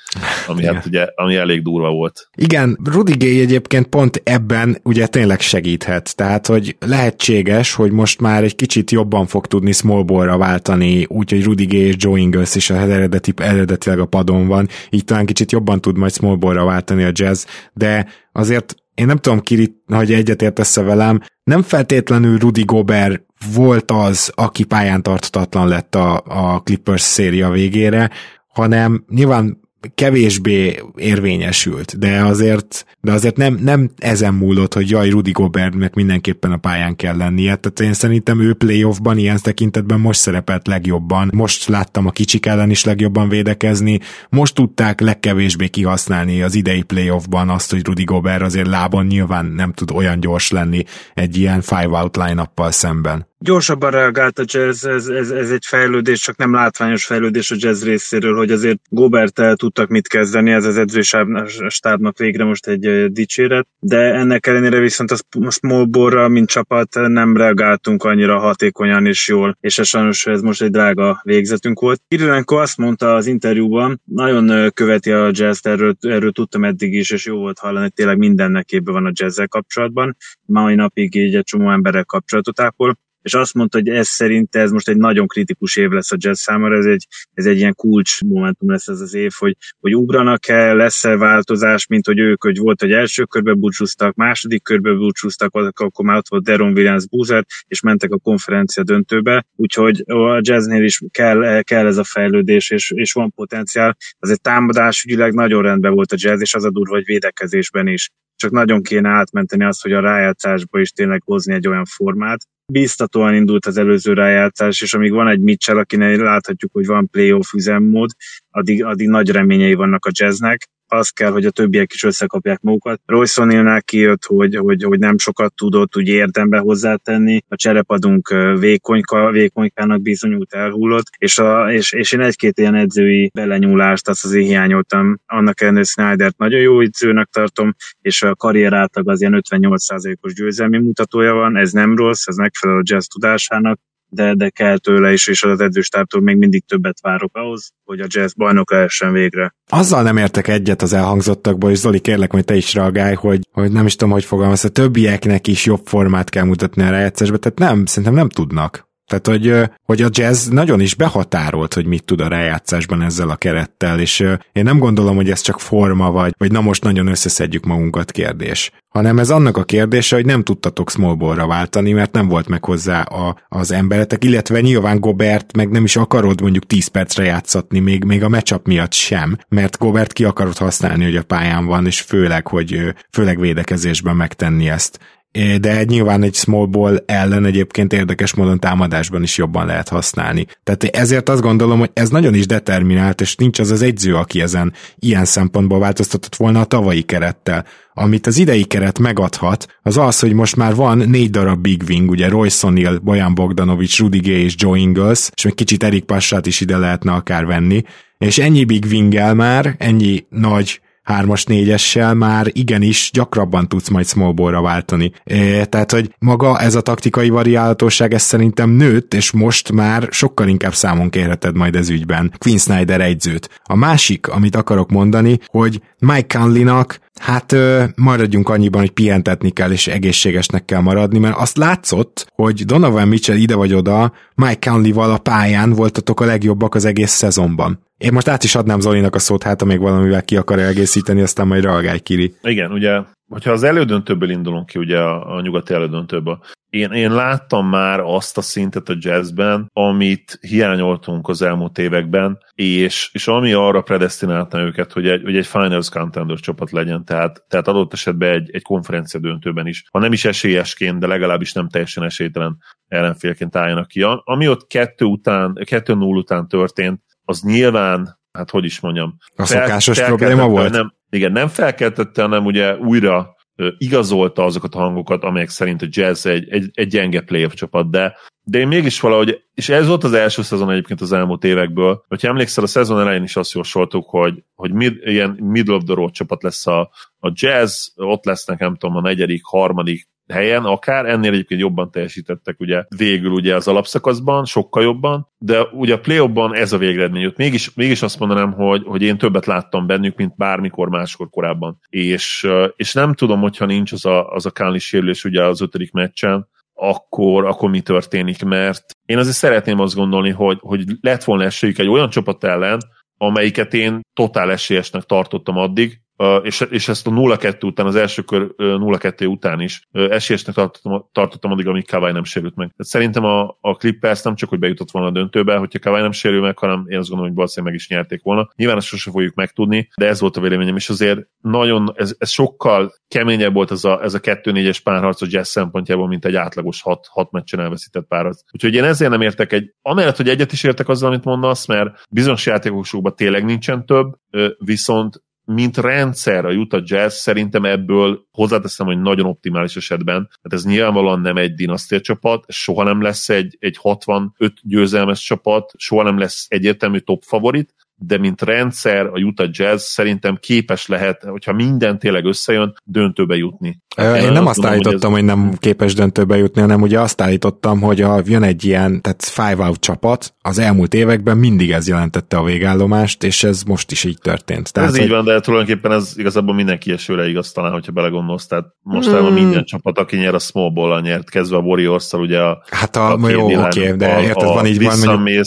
ami, hát ugye, ami elég durva volt. Igen, Rudy Gay egyébként pont ebben ugye tényleg segíthet, tehát hogy lehetséges, hogy most már egy kicsit jobban fog tudni smallballra váltani, úgyhogy Rudy Gay és Joe Ingles is az eredeti, eredetileg a padon van, így talán kicsit jobban tud majd smallballra váltani a jazz, de azért én nem tudom, Kiri, hogy egyetértesz velem, nem feltétlenül Rudy Gobert volt az, aki pályán tartatlan lett a, a Clippers széria végére, hanem nyilván kevésbé érvényesült, de azért, de azért nem, nem ezen múlott, hogy jaj, Rudy Gobertnek mindenképpen a pályán kell lennie, tehát én szerintem ő playoffban ilyen tekintetben most szerepelt legjobban, most láttam a kicsik ellen is legjobban védekezni, most tudták legkevésbé kihasználni az idei playoffban azt, hogy Rudy Gobert azért lábon nyilván nem tud olyan gyors lenni egy ilyen five-out line szemben. Gyorsabban reagált a jazz, ez, ez, ez egy fejlődés, csak nem látványos fejlődés a jazz részéről, hogy azért gobert tudtak mit kezdeni, ez az edzőstábnak végre most egy dicséret, de ennek ellenére viszont az Smallborra, mint csapat nem reagáltunk annyira hatékonyan és jól, és ez sajnos ez most egy drága végzetünk volt. Kirilenko azt mondta az interjúban, nagyon követi a jazz erről, erről tudtam eddig is, és jó volt hallani, hogy tényleg mindennek képbe van a jazzzel kapcsolatban. Mai napig így egy csomó emberek kapcsolatot ápol, és azt mondta, hogy ez szerint ez most egy nagyon kritikus év lesz a jazz számára, ez egy, ez egy ilyen kulcs momentum lesz ez az év, hogy, hogy ugranak-e, lesz-e változás, mint hogy ők, hogy volt, hogy első körbe búcsúztak, második körbe búcsúztak, akkor már ott volt Deron Williams Boozer, és mentek a konferencia döntőbe, úgyhogy a jazznél is kell, kell ez a fejlődés, és, és van potenciál. Azért támadásügyileg nagyon rendben volt a jazz, és az a durva, hogy védekezésben is csak nagyon kéne átmenteni azt, hogy a rájátszásba is tényleg hozni egy olyan formát. Bíztatóan indult az előző rájátszás, és amíg van egy Mitchell, akinek láthatjuk, hogy van playoff üzemmód, addig, addig nagy reményei vannak a jazznek, az kell, hogy a többiek is összekapják magukat. Royce O'Neillnál kijött, hogy, hogy, hogy, nem sokat tudott úgy érdembe hozzátenni, a cserepadunk vékonyka, vékonykának bizonyult elhullott, és, a, és, és én egy-két ilyen edzői belenyúlást azt azért hiányoltam. Annak ellenére Snydert nagyon jó edzőnek tartom, és a karrier átlag az ilyen 58%-os győzelmi mutatója van, ez nem rossz, ez megfelel a jazz tudásának, de, de kell tőle is, és az edzőstártól még mindig többet várok ahhoz, hogy a jazz bajnok lehessen végre. Azzal nem értek egyet az elhangzottakból, és Zoli, kérlek, hogy te is reagálj, hogy, hogy nem is tudom, hogy fogalmaz, a többieknek is jobb formát kell mutatni a rájátszásba, tehát nem, szerintem nem tudnak. Tehát, hogy, hogy a jazz nagyon is behatárolt, hogy mit tud a rájátszásban ezzel a kerettel, és én nem gondolom, hogy ez csak forma vagy, vagy na most nagyon összeszedjük magunkat kérdés, hanem ez annak a kérdése, hogy nem tudtatok smallballra váltani, mert nem volt meg hozzá a, az emberetek, illetve nyilván Gobert meg nem is akarod mondjuk 10 percre játszatni, még, még a matchup miatt sem, mert Gobert ki akarod használni, hogy a pályán van, és főleg, hogy főleg védekezésben megtenni ezt de nyilván egy small ball ellen egyébként érdekes módon támadásban is jobban lehet használni. Tehát ezért azt gondolom, hogy ez nagyon is determinált, és nincs az az egyző, aki ezen ilyen szempontból változtatott volna a tavalyi kerettel. Amit az idei keret megadhat, az az, hogy most már van négy darab big wing, ugye Royce O'Neal, Bojan Bogdanovic, Rudy Gay és Joe Ingles, és még kicsit Erik Passát is ide lehetne akár venni, és ennyi big wing már, ennyi nagy hármas, négyessel már igenis gyakrabban tudsz majd smallballra váltani. É, tehát, hogy maga ez a taktikai variálatosság, ez szerintem nőtt, és most már sokkal inkább számon kérheted majd ez ügyben Quinn Snyder egyzőt. A másik, amit akarok mondani, hogy Mike Conley-nak Hát maradjunk annyiban, hogy pihentetni kell, és egészségesnek kell maradni, mert azt látszott, hogy Donovan Mitchell ide vagy oda, Mike Conley-val a pályán voltatok a legjobbak az egész szezonban. Én most át is adnám Zolinak a szót, hát ha még valamivel ki akar egészíteni, aztán majd reagálj, Kiri. Igen, ugye, hogyha az elődöntőből indulunk ki, ugye a, a nyugati elődöntőből, én, én láttam már azt a szintet a jazzben, amit hiányoltunk az elmúlt években, és, és ami arra predestinálta őket, hogy egy, hogy egy finals contender csapat legyen, tehát, tehát adott esetben egy, egy konferencia döntőben is, ha nem is esélyesként, de legalábbis nem teljesen esélytelen ellenfélként álljanak ki. Ami ott kettő után, kettő null után történt, az nyilván, hát hogy is mondjam. A szokásos probléma volt? Nem, igen, nem felkeltette, hanem ugye újra igazolta azokat a hangokat, amelyek szerint a Jazz egy, egy, egy gyenge playoff csapat, de, de én mégis valahogy, és ez volt az első szezon egyébként az elmúlt évekből, hogyha emlékszel, a szezon elején is azt jósoltuk, hogy, hogy mid, ilyen middle of the road csapat lesz a, a jazz, ott lesznek nem tudom, a negyedik, harmadik helyen, akár ennél egyébként jobban teljesítettek ugye végül ugye az alapszakaszban, sokkal jobban, de ugye a play ez a végeredmény jött. Mégis, mégis azt mondanám, hogy, hogy én többet láttam bennük, mint bármikor máskor korábban. És, és nem tudom, hogyha nincs az a, az a Kánli sérülés ugye az ötödik meccsen, akkor, akkor mi történik, mert én azért szeretném azt gondolni, hogy, hogy lett volna esélyük egy olyan csapat ellen, amelyiket én totál esélyesnek tartottam addig, és, és ezt a 0-2 után, az első kör 0-2 után is esélyesnek tartottam, tartottam addig, amíg Kawai nem sérült meg. Tehát szerintem a, a Clippers nem csak, hogy bejutott volna a döntőbe, hogyha Kawai nem sérül meg, hanem én azt gondolom, hogy valószínűleg meg is nyerték volna. Nyilván ezt sosem fogjuk megtudni, de ez volt a véleményem, és azért nagyon, ez, ez sokkal keményebb volt ez a, ez a 2-4-es párharc a jazz szempontjából, mint egy átlagos 6, 6 meccsen elveszített párharc. Úgyhogy én ezért nem értek egy, amellett, hogy egyet is értek azzal, amit mondasz, mert bizonyos játékosokban tényleg nincsen több, viszont mint rendszer a Utah Jazz szerintem ebből hozzáteszem, hogy nagyon optimális esetben, tehát ez nyilvánvalóan nem egy dinasztia csapat, soha nem lesz egy, egy 65 győzelmes csapat, soha nem lesz egyértelmű top favorit, de mint rendszer a Utah Jazz szerintem képes lehet, hogyha minden tényleg összejön, döntőbe jutni. Én, én nem azt állítottam, hogy, ez... hogy nem képes döntőbe jutni, hanem ugye azt állítottam, hogy a, jön egy ilyen, tehát five out csapat, az elmúlt években mindig ez jelentette a végállomást, és ez most is így történt. Tehát, ez hogy... így van, de tulajdonképpen ez igazából mindenki esőre igaz talán, hogyha belegondolsz. Tehát mostanában hmm. minden csapat, aki nyer a small ball nyert, kezdve a warriors ugye a... Hát a, a jó, oké, okay, de érted, van így van, mondjuk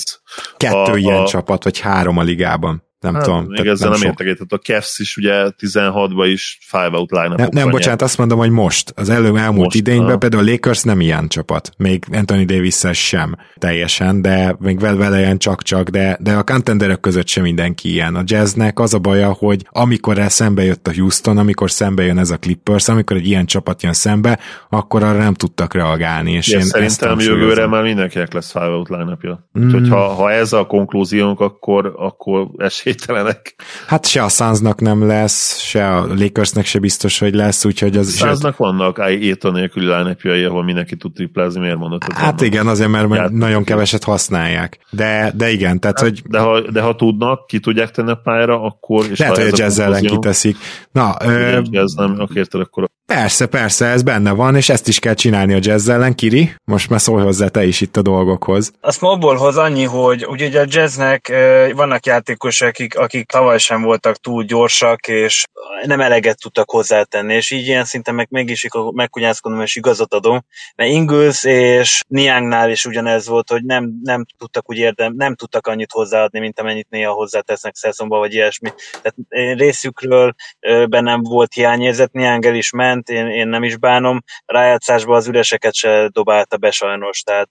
kettő a, ilyen a, csapat, vagy három a ligában ligában nem hát, tudom. Még ezzel nem, nem értek egyet. A Cavs is ugye 16-ban is five out line Nem, nem bocsánat, azt mondom, hogy most. Az elő elmúlt most, idényben ha. például a Lakers nem ilyen csapat. Még Anthony davis sem teljesen, de még vele ilyen csak-csak, de, de a contenderek között sem mindenki ilyen. A jazznek az a baja, hogy amikor el szembe jött a Houston, amikor szembe jön ez a Clippers, amikor egy ilyen csapat jön szembe, akkor arra nem tudtak reagálni. És ja, én szerintem jövőre már mindenkinek lesz five out line-upja. Mm. Úgyhogy ha, ha ez a konklúziónk, akkor, akkor esély esélytelenek. Hát se a Sunsnak nem lesz, se a Lakersnek se biztos, hogy lesz, úgyhogy az... Sunsnak vannak Aiton nélküli line ahol mindenki tud triplázni, miért mondod? Hát igen, azért, mert Ját, nagyon keveset használják. De, de igen, tehát hát, hogy... De ha, de ha tudnak, ki tudják tenni a pályára, akkor... És Lehet, hogy a jazz ellen kiteszik. Na, ö... jazz nem, akkor... Persze, persze, ez benne van, és ezt is kell csinálni a jazz ellen. Kiri, most már szólj hozzá te is itt a dolgokhoz. A smallballhoz annyi, hogy ugye a jazznek vannak játékosok, akik, akik tavaly sem voltak túl gyorsak, és nem eleget tudtak hozzátenni, és így ilyen szinten meg mégis megkunyászkodom, és igazat adom, mert Ingles és Niangnál is ugyanez volt, hogy nem, nem tudtak úgy érdem, nem tudtak annyit hozzáadni, mint amennyit néha hozzátesznek szezonba, vagy ilyesmi. Tehát én részükről bennem volt hiányérzet, is ment, én, én nem is bánom, rájátszásban az üreseket se dobálta be sajnos, tehát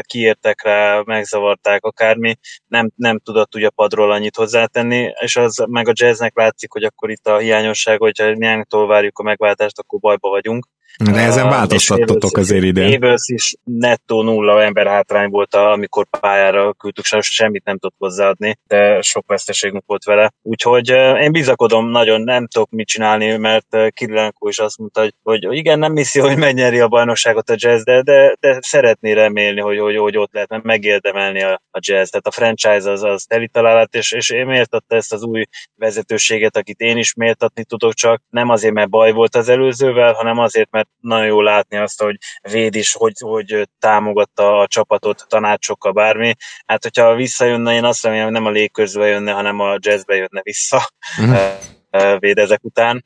kiértek rá, megzavarták akármi, nem, nem tudott ugye padról annyit hozzátenni, és az meg a jazznek látszik, hogy akkor itt a hiányosság, hogyha Nyángtól várjuk a megváltást, akkor bajba vagyunk. De ezen változtattatok azért ide. Évers is nettó nulla ember hátrány volt, amikor pályára küldtük, semmit nem tudott hozzáadni, de sok veszteségünk volt vele. Úgyhogy én bizakodom nagyon, nem tudok mit csinálni, mert Kirilenko is azt mondta, hogy, hogy igen, nem hiszi, hogy megnyeri a bajnokságot a jazz, de, de, de szeretné remélni, hogy, hogy, hogy ott lehet, mert megérdemelni a, a jazz. Tehát a franchise az, az teli találat, és, és én méltatta ezt az új vezetőséget, akit én is méltatni tudok, csak nem azért, mert baj volt az előzővel, hanem azért, mert nagyon jó látni azt, hogy véd is, hogy, hogy támogatta a csapatot tanácsokkal bármi. Hát, hogyha visszajönne, én azt remélem, hogy nem a légközbe jönne, hanem a jazzbe jönne vissza. Mm véd ezek után.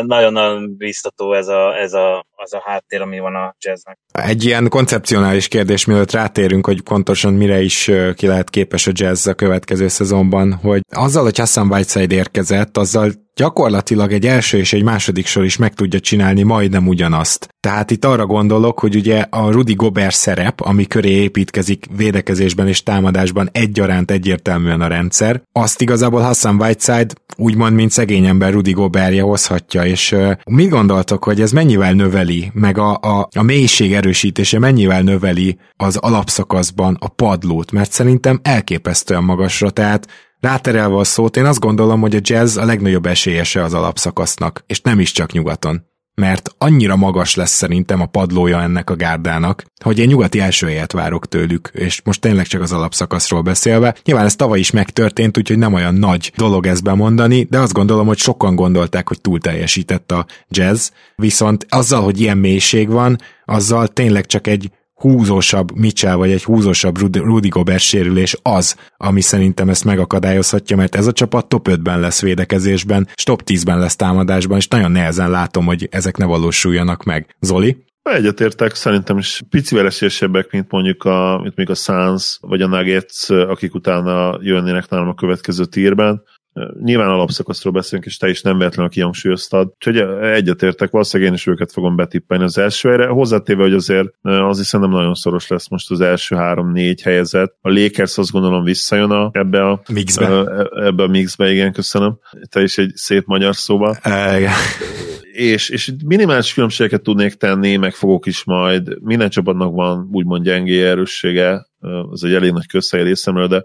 Nagyon-nagyon biztató ez a, ez a, az a háttér, ami van a jazznek. Egy ilyen koncepcionális kérdés, mielőtt rátérünk, hogy pontosan mire is ki lehet képes a jazz a következő szezonban, hogy azzal, hogy Hassan Whiteside érkezett, azzal gyakorlatilag egy első és egy második sor is meg tudja csinálni majdnem ugyanazt. Tehát itt arra gondolok, hogy ugye a Rudy Gobert szerep, ami köré építkezik védekezésben és támadásban egyaránt egyértelműen a rendszer, azt igazából Hassan Whiteside úgymond, mint szegény ember Rudy Gobertje hozhatja, és uh, mit gondoltok, hogy ez mennyivel növeli, meg a, a, a mélység erősítése mennyivel növeli az alapszakaszban a padlót, mert szerintem elképesztően magasra, tehát Ráterelve a szót, én azt gondolom, hogy a jazz a legnagyobb esélyese az alapszakasznak, és nem is csak nyugaton. Mert annyira magas lesz szerintem a padlója ennek a gárdának, hogy én nyugati első helyet várok tőlük, és most tényleg csak az alapszakaszról beszélve. Nyilván ez tavaly is megtörtént, úgyhogy nem olyan nagy dolog ezt bemondani, de azt gondolom, hogy sokan gondolták, hogy túl teljesített a jazz, viszont azzal, hogy ilyen mélység van, azzal tényleg csak egy húzósabb Mitchell vagy egy húzósabb Rudy Gobert sérülés az, ami szerintem ezt megakadályozhatja, mert ez a csapat top 5-ben lesz védekezésben, és top 10-ben lesz támadásban, és nagyon nehezen látom, hogy ezek ne valósuljanak meg. Zoli? Egyetértek, szerintem is picivel esélyesebbek, mint mondjuk a, mint még a Suns vagy a Nuggets, akik utána jönnének nálam a következő tírben. Nyilván alapszakaszról beszélünk, és te is nem véletlenül kihangsúlyoztad. Úgyhogy egyetértek, valószínűleg én is őket fogom betippelni az első helyre. Hozzátéve, hogy azért az is nem nagyon szoros lesz most az első három-négy helyezett. A Lakers azt gondolom visszajön a, ebbe a mixbe. ebbe a mixbe, igen, köszönöm. Te is egy szép magyar szóba. Uh, és, és minimális különbségeket tudnék tenni, meg fogok is majd. Minden csapatnak van úgymond gyengé erőssége, ez egy elég nagy közhely részemről, de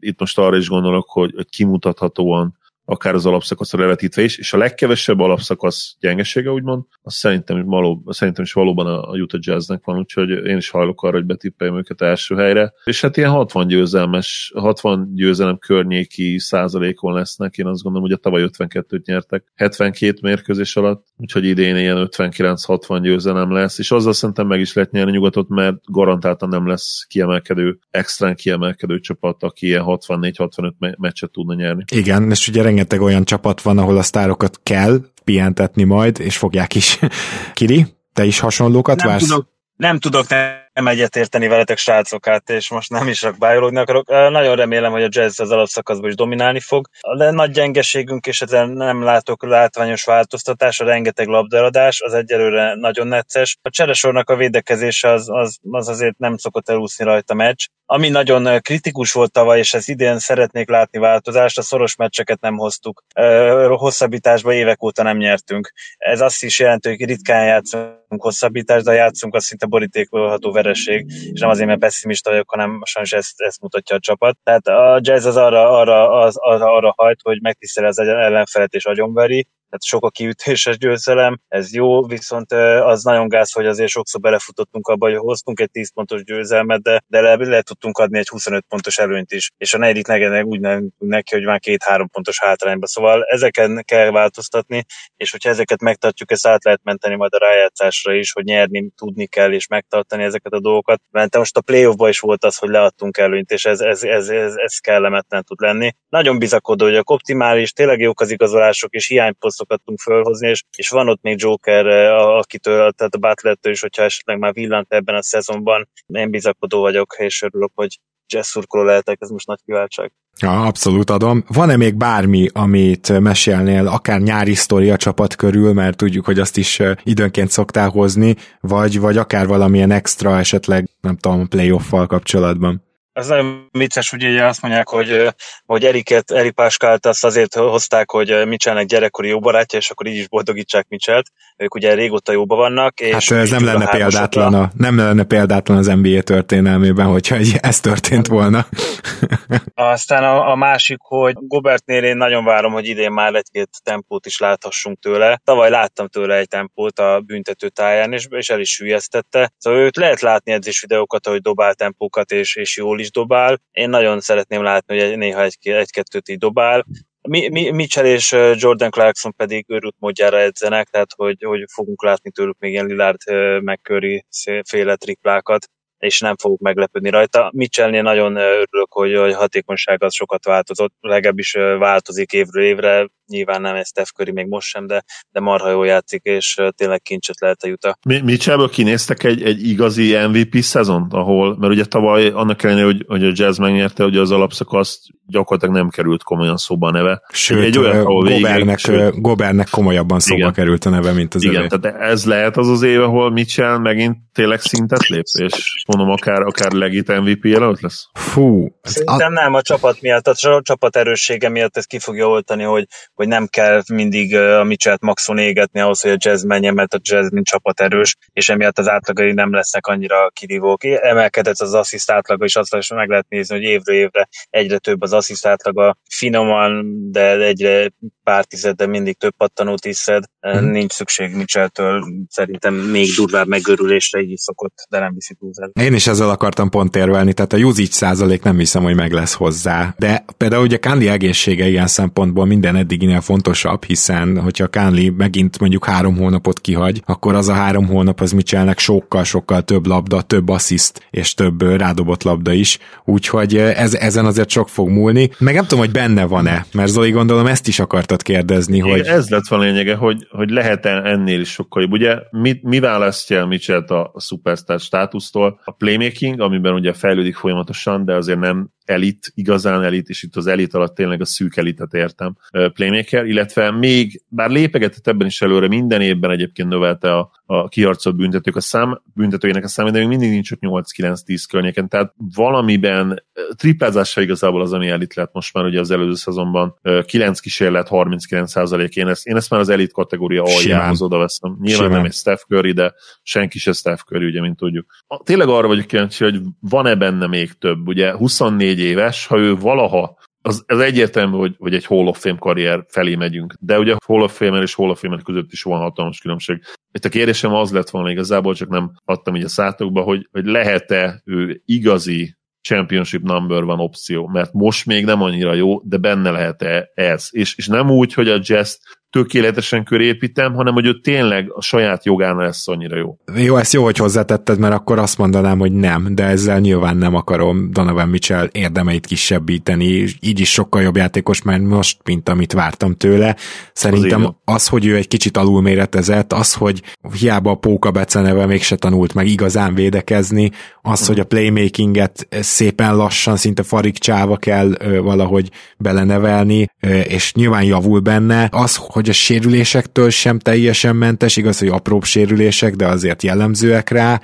itt most arra is gondolok, hogy, hogy kimutathatóan akár az alapszakaszra levetítve is, és a legkevesebb alapszakasz gyengesége, úgymond, az szerintem, való, szerintem is valóban a, Utah Jazznek van, úgyhogy én is hajlok arra, hogy betippeljem őket első helyre. És hát ilyen 60 győzelmes, 60 győzelem környéki százalékon lesznek, én azt gondolom, hogy a tavaly 52-t nyertek 72 mérkőzés alatt, úgyhogy idén ilyen 59-60 győzelem lesz, és azzal szerintem meg is lehet nyerni nyugatot, mert garantáltan nem lesz kiemelkedő, extrán kiemelkedő csapat, aki ilyen 64-65 meccset tudna nyerni. Igen, és ugye rengeteg olyan csapat van, ahol a sztárokat kell pihentetni majd, és fogják is. Kiri, te is hasonlókat nem vársz? Tudok, nem tudok nem egyetérteni veletek srácokát, és most nem is csak bájolódni akarok. Nagyon remélem, hogy a jazz az alapszakaszban is dominálni fog. A nagy gyengeségünk, és ezen nem látok látványos változtatás, a rengeteg labdaradás, az egyelőre nagyon necces. A cseresornak a védekezése az, az, az azért nem szokott elúszni rajta meccs. Ami nagyon kritikus volt tavaly, és ez idén szeretnék látni változást, a szoros meccseket nem hoztuk. Hosszabbításba évek óta nem nyertünk. Ez azt is jelenti, hogy ritkán játszunk hosszabbítást, de játszunk, az szinte borítékolható vereség, és nem azért, mert pessimista vagyok, hanem sajnos ezt, ezt mutatja a csapat. Tehát a jazz az arra, arra, az, arra, arra hajt, hogy megtisztel az ellenfelet és agyonveri, tehát sok a kiütéses győzelem, ez jó, viszont az nagyon gáz, hogy azért sokszor belefutottunk abba, hogy hoztunk egy 10 pontos győzelmet, de, de le, le tudtunk adni egy 25 pontos előnyt is, és a negyedik negyedik úgy neki, hogy már két-három pontos hátrányba. Szóval ezeken kell változtatni, és hogyha ezeket megtartjuk, ezt át lehet menteni majd a rájátszásra is, hogy nyerni tudni kell és megtartani ezeket a dolgokat. Mert most a playoffba is volt az, hogy leadtunk előnyt, és ez, ez, ez, ez, ez kellemetlen tud lenni. Nagyon bizakodó, hogy a optimális, tényleg jók az igazolások, és hiányposztok játékosokat tudunk fölhozni, és, és van ott még Joker, akitől, tehát a butler is, hogyha esetleg már villant ebben a szezonban, én bizakodó vagyok, és örülök, hogy jazz lehetek, ez most nagy kiváltság. Ja, abszolút adom. Van-e még bármi, amit mesélnél, akár nyári sztori a csapat körül, mert tudjuk, hogy azt is időnként szoktál hozni, vagy, vagy akár valamilyen extra esetleg, nem tudom, playoff-val kapcsolatban? Ez nagyon vicces, ugye azt mondják, hogy, hogy Eriket, Erik Páskált azt azért hozták, hogy Mitchellnek gyerekkori jó barátja, és akkor így is boldogítsák Mitchellt. Ők ugye régóta jóba vannak. És hát ez nem lenne példátlan, a, nem lenne példátlan az NBA történelmében, hogyha ez történt volna. Aztán a, a másik, hogy Gobertnél én nagyon várom, hogy idén már egy-két tempót is láthassunk tőle. Tavaly láttam tőle egy tempót a büntető táján, és, és el is hülyeztette. Szóval őt lehet látni edzés videókat, hogy dobál tempókat, és, és jól is dobál. Én nagyon szeretném látni, hogy néha egy, egy-kettőt így dobál. Mi, mi, Mitchell és Jordan Clarkson pedig őrült módjára edzenek, tehát hogy, hogy fogunk látni tőlük még ilyen Lillard McCurry féle triplákat és nem fogok meglepődni rajta. Mitchellnél nagyon örülök, hogy a hatékonyság az sokat változott, legalábbis változik évről évre, nyilván nem ez Steph Curry még most sem, de, de marha jól játszik, és tényleg kincset lehet a juta. Mi, Mitchellből kinéztek egy, egy igazi MVP szezon, ahol, mert ugye tavaly annak ellenére, hogy, hogy a Jazz megnyerte, hogy az alapszakaszt gyakorlatilag nem került komolyan szóba a neve. Sőt, egy olyan, ahol Gobernek, sőt, Gobernek komolyabban szóba igen. került a neve, mint az Igen, övé. tehát ez lehet az az év, ahol Mitchell megint tényleg szintet lép, és mondom, akár, akár legit MVP jelölt lesz? Fú. Szerintem a... nem, a csapat miatt, a csapat erőssége miatt ez ki fogja oltani, hogy, hogy nem kell mindig a Mitchell-t maxon égetni ahhoz, hogy a jazz menjen, mert a jazz mint csapat erős, és emiatt az átlagai nem lesznek annyira kirívók. Emelkedett az assziszt átlaga, és azt is meg lehet nézni, hogy évről évre egyre több az assziszt átlaga, finoman, de egyre pár tized, de mindig több pattanót iszed. Mm. Nincs szükség Mitchell-től szerintem még durvább megörülésre, így is szokott, de nem viszi túlzás. Én is ezzel akartam pont érvelni, tehát a usage százalék nem hiszem, hogy meg lesz hozzá. De például ugye Kánli egészsége ilyen szempontból minden eddiginél fontosabb, hiszen hogyha Kánli megint mondjuk három hónapot kihagy, akkor az a három hónap az Mitchellnek sokkal-sokkal több labda, több assziszt és több rádobott labda is, úgyhogy ez, ezen azért sok fog múlni. Meg nem tudom, hogy benne van-e, mert Zoli gondolom ezt is akartad kérdezni, Igen, hogy... Ez lett van lényege, hogy, hogy lehet -e ennél is sokkal jobb. Ugye mi, mi választja el Mitchell-t a, a superstar státusztól? A playmaking, amiben ugye fejlődik folyamatosan, de azért nem elit, igazán elit, és itt az elit alatt tényleg a szűk elitet értem playmaker, illetve még, bár lépegetett ebben is előre, minden évben egyébként növelte a, a kiharcolt büntetők a szám, büntetőjének a számít, de még mindig nincs ott 8-9-10 környéken, tehát valamiben triplázása igazából az, ami elit lett most már ugye az előző szezonban 9 kísérlet, 39 én ezt, én ezt már az elit kategória aljához oda veszem. Nyilván Simán. nem egy Steph Curry, de senki se Steph Curry, ugye, mint tudjuk. Tényleg arra vagyok kíváncsi, hogy van-e benne még több, ugye 24 24 éves, ha ő valaha az, az egyértelmű, hogy, hogy egy Hall of Fame karrier felé megyünk. De ugye Hall of Fame és Hall of Fame között is van hatalmas különbség. Itt a kérdésem az lett volna igazából, csak nem adtam így a szátokba, hogy, hogy lehet-e ő igazi championship number van opció, mert most még nem annyira jó, de benne lehet-e ez. És, és nem úgy, hogy a jazz tökéletesen körépítem, hanem hogy ő tényleg a saját jogán lesz annyira jó. Jó, ezt jó, hogy hozzátetted, mert akkor azt mondanám, hogy nem, de ezzel nyilván nem akarom Donovan Mitchell érdemeit kisebbíteni, így is sokkal jobb játékos már most, mint amit vártam tőle. Szerintem az, az hogy ő egy kicsit alulméretezett, az, hogy hiába a Póka beceneve mégse tanult meg igazán védekezni, az, hogy a playmakinget szépen lassan, szinte farigcsáva kell valahogy belenevelni, és nyilván javul benne, az, hogy a sérülésektől sem teljesen mentes, igaz, hogy apróbb sérülések, de azért jellemzőek rá,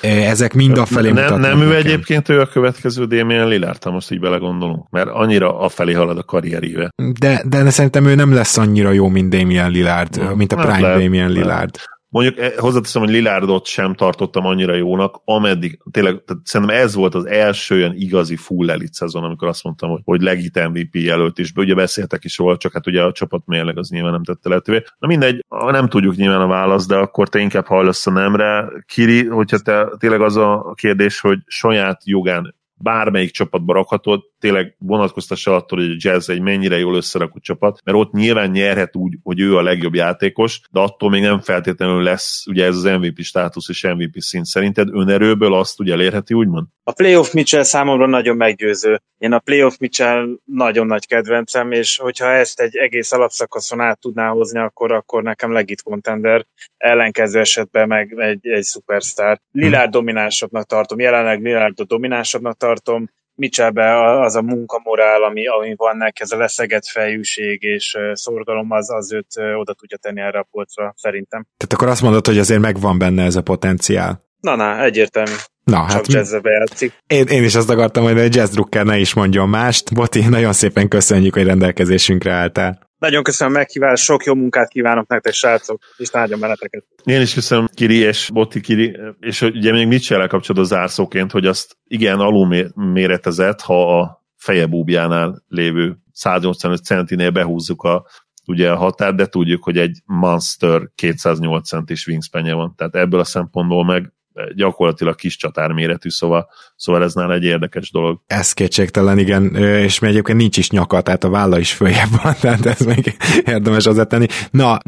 ezek mind a felé nem, Nem ő nekem. egyébként ő a következő Damien Lillard, most így belegondolunk, mert annyira afelé halad a karrieríve. De, de szerintem ő nem lesz annyira jó, mint Damien Lillard, mint a Prime lehet, Damien Lillard. Mondjuk eh, hozzáteszem, hogy Lilárdot sem tartottam annyira jónak, ameddig, tényleg, tehát szerintem ez volt az első olyan igazi full elit szezon, amikor azt mondtam, hogy, hogy legit MVP jelölt is, ugye beszéltek is róla, csak hát ugye a csapat mérleg az nyilván nem tette lehetővé. Na mindegy, nem tudjuk nyilván a választ, de akkor te inkább hajlasz a nemre. Kiri, hogyha te tényleg az a kérdés, hogy saját jogán bármelyik csapatba rakhatod, tényleg vonatkoztassa attól, hogy a Jazz egy mennyire jól összerakott csapat, mert ott nyilván nyerhet úgy, hogy ő a legjobb játékos, de attól még nem feltétlenül lesz ugye ez az MVP státusz és MVP szint. Szerinted önerőből azt ugye elérheti, úgymond? A playoff Mitchell számomra nagyon meggyőző. Én a playoff Mitchell nagyon nagy kedvencem, és hogyha ezt egy egész alapszakaszon át tudná hozni, akkor, akkor nekem legit contender, ellenkező esetben meg egy, egy superstar. Lillard dominánsabbnak tartom, jelenleg Lillard dominánsabbnak tartom, Mitchellbe az a munkamorál, ami, ami van neki, ez a leszegett fejűség és szorgalom, az, az őt oda tudja tenni erre a polcra, szerintem. Tehát akkor azt mondod, hogy azért megvan benne ez a potenciál. Na, na, egyértelmű. Na, Csak hát jazzbe játszik. Én, én is azt akartam, hogy a jazz drukker ne is mondjon mást. Boti, nagyon szépen köszönjük, hogy rendelkezésünkre álltál. Nagyon köszönöm a meghívást, sok jó munkát kívánok nektek, srácok, és nagyon meneteket. Én is köszönöm Kiri és Botti Kiri, és ugye még mit csinál kapcsolatban zárszóként, hogy azt igen alul méretezett, ha a feje búbjánál lévő 185 centinél behúzzuk a ugye a határ, de tudjuk, hogy egy Monster 208 centis wingspanje van, tehát ebből a szempontból meg gyakorlatilag kis csatár méretű, szóval, szóval ez nála egy érdekes dolog. Ez kétségtelen, igen, és még egyébként nincs is nyaka, tehát a válla is följebb van, tehát ez még érdemes tenni. Na,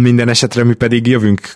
minden esetre mi pedig jövünk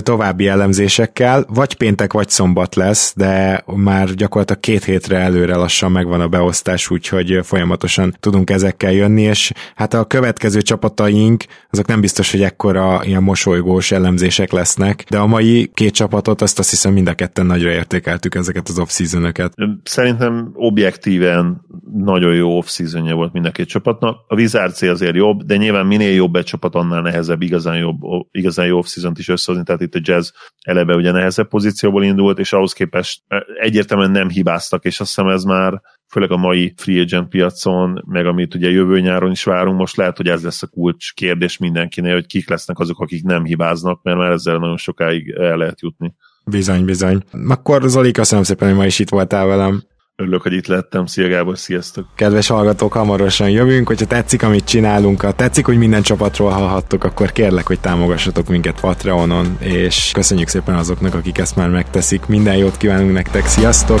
további elemzésekkel, vagy péntek, vagy szombat lesz, de már gyakorlatilag két hétre előre lassan megvan a beosztás, úgyhogy folyamatosan tudunk ezekkel jönni, és hát a következő csapataink, azok nem biztos, hogy ekkora ilyen mosolygós elemzések lesznek, de a mai két csapatot azt azt hiszem mind a ketten nagyra értékeltük ezeket az off-seasonöket. Szerintem objektíven nagyon jó off-seasonja volt mind a két csapatnak. A Wizards azért jobb, de nyilván minél jobb egy csapat, annál nehezebb igazán, jobb, igazán jó off-season is összehozni, tehát itt a Jazz eleve ugye nehezebb pozícióból indult, és ahhoz képest egyértelműen nem hibáztak, és azt hiszem ez már főleg a mai free agent piacon, meg amit ugye jövő nyáron is várunk, most lehet, hogy ez lesz a kulcs kérdés mindenkinél, hogy kik lesznek azok, akik nem hibáznak, mert már ezzel nagyon sokáig el lehet jutni. Bizony, bizony. Akkor Zoli, köszönöm szépen, hogy ma is itt voltál velem. Örülök, hogy itt lettem. Szia Gábor, sziasztok! Kedves hallgatók, hamarosan jövünk, hogyha tetszik, amit csinálunk, ha tetszik, hogy minden csapatról hallhattok, akkor kérlek, hogy támogassatok minket Patreonon, és köszönjük szépen azoknak, akik ezt már megteszik. Minden jót kívánunk nektek, sziasztok!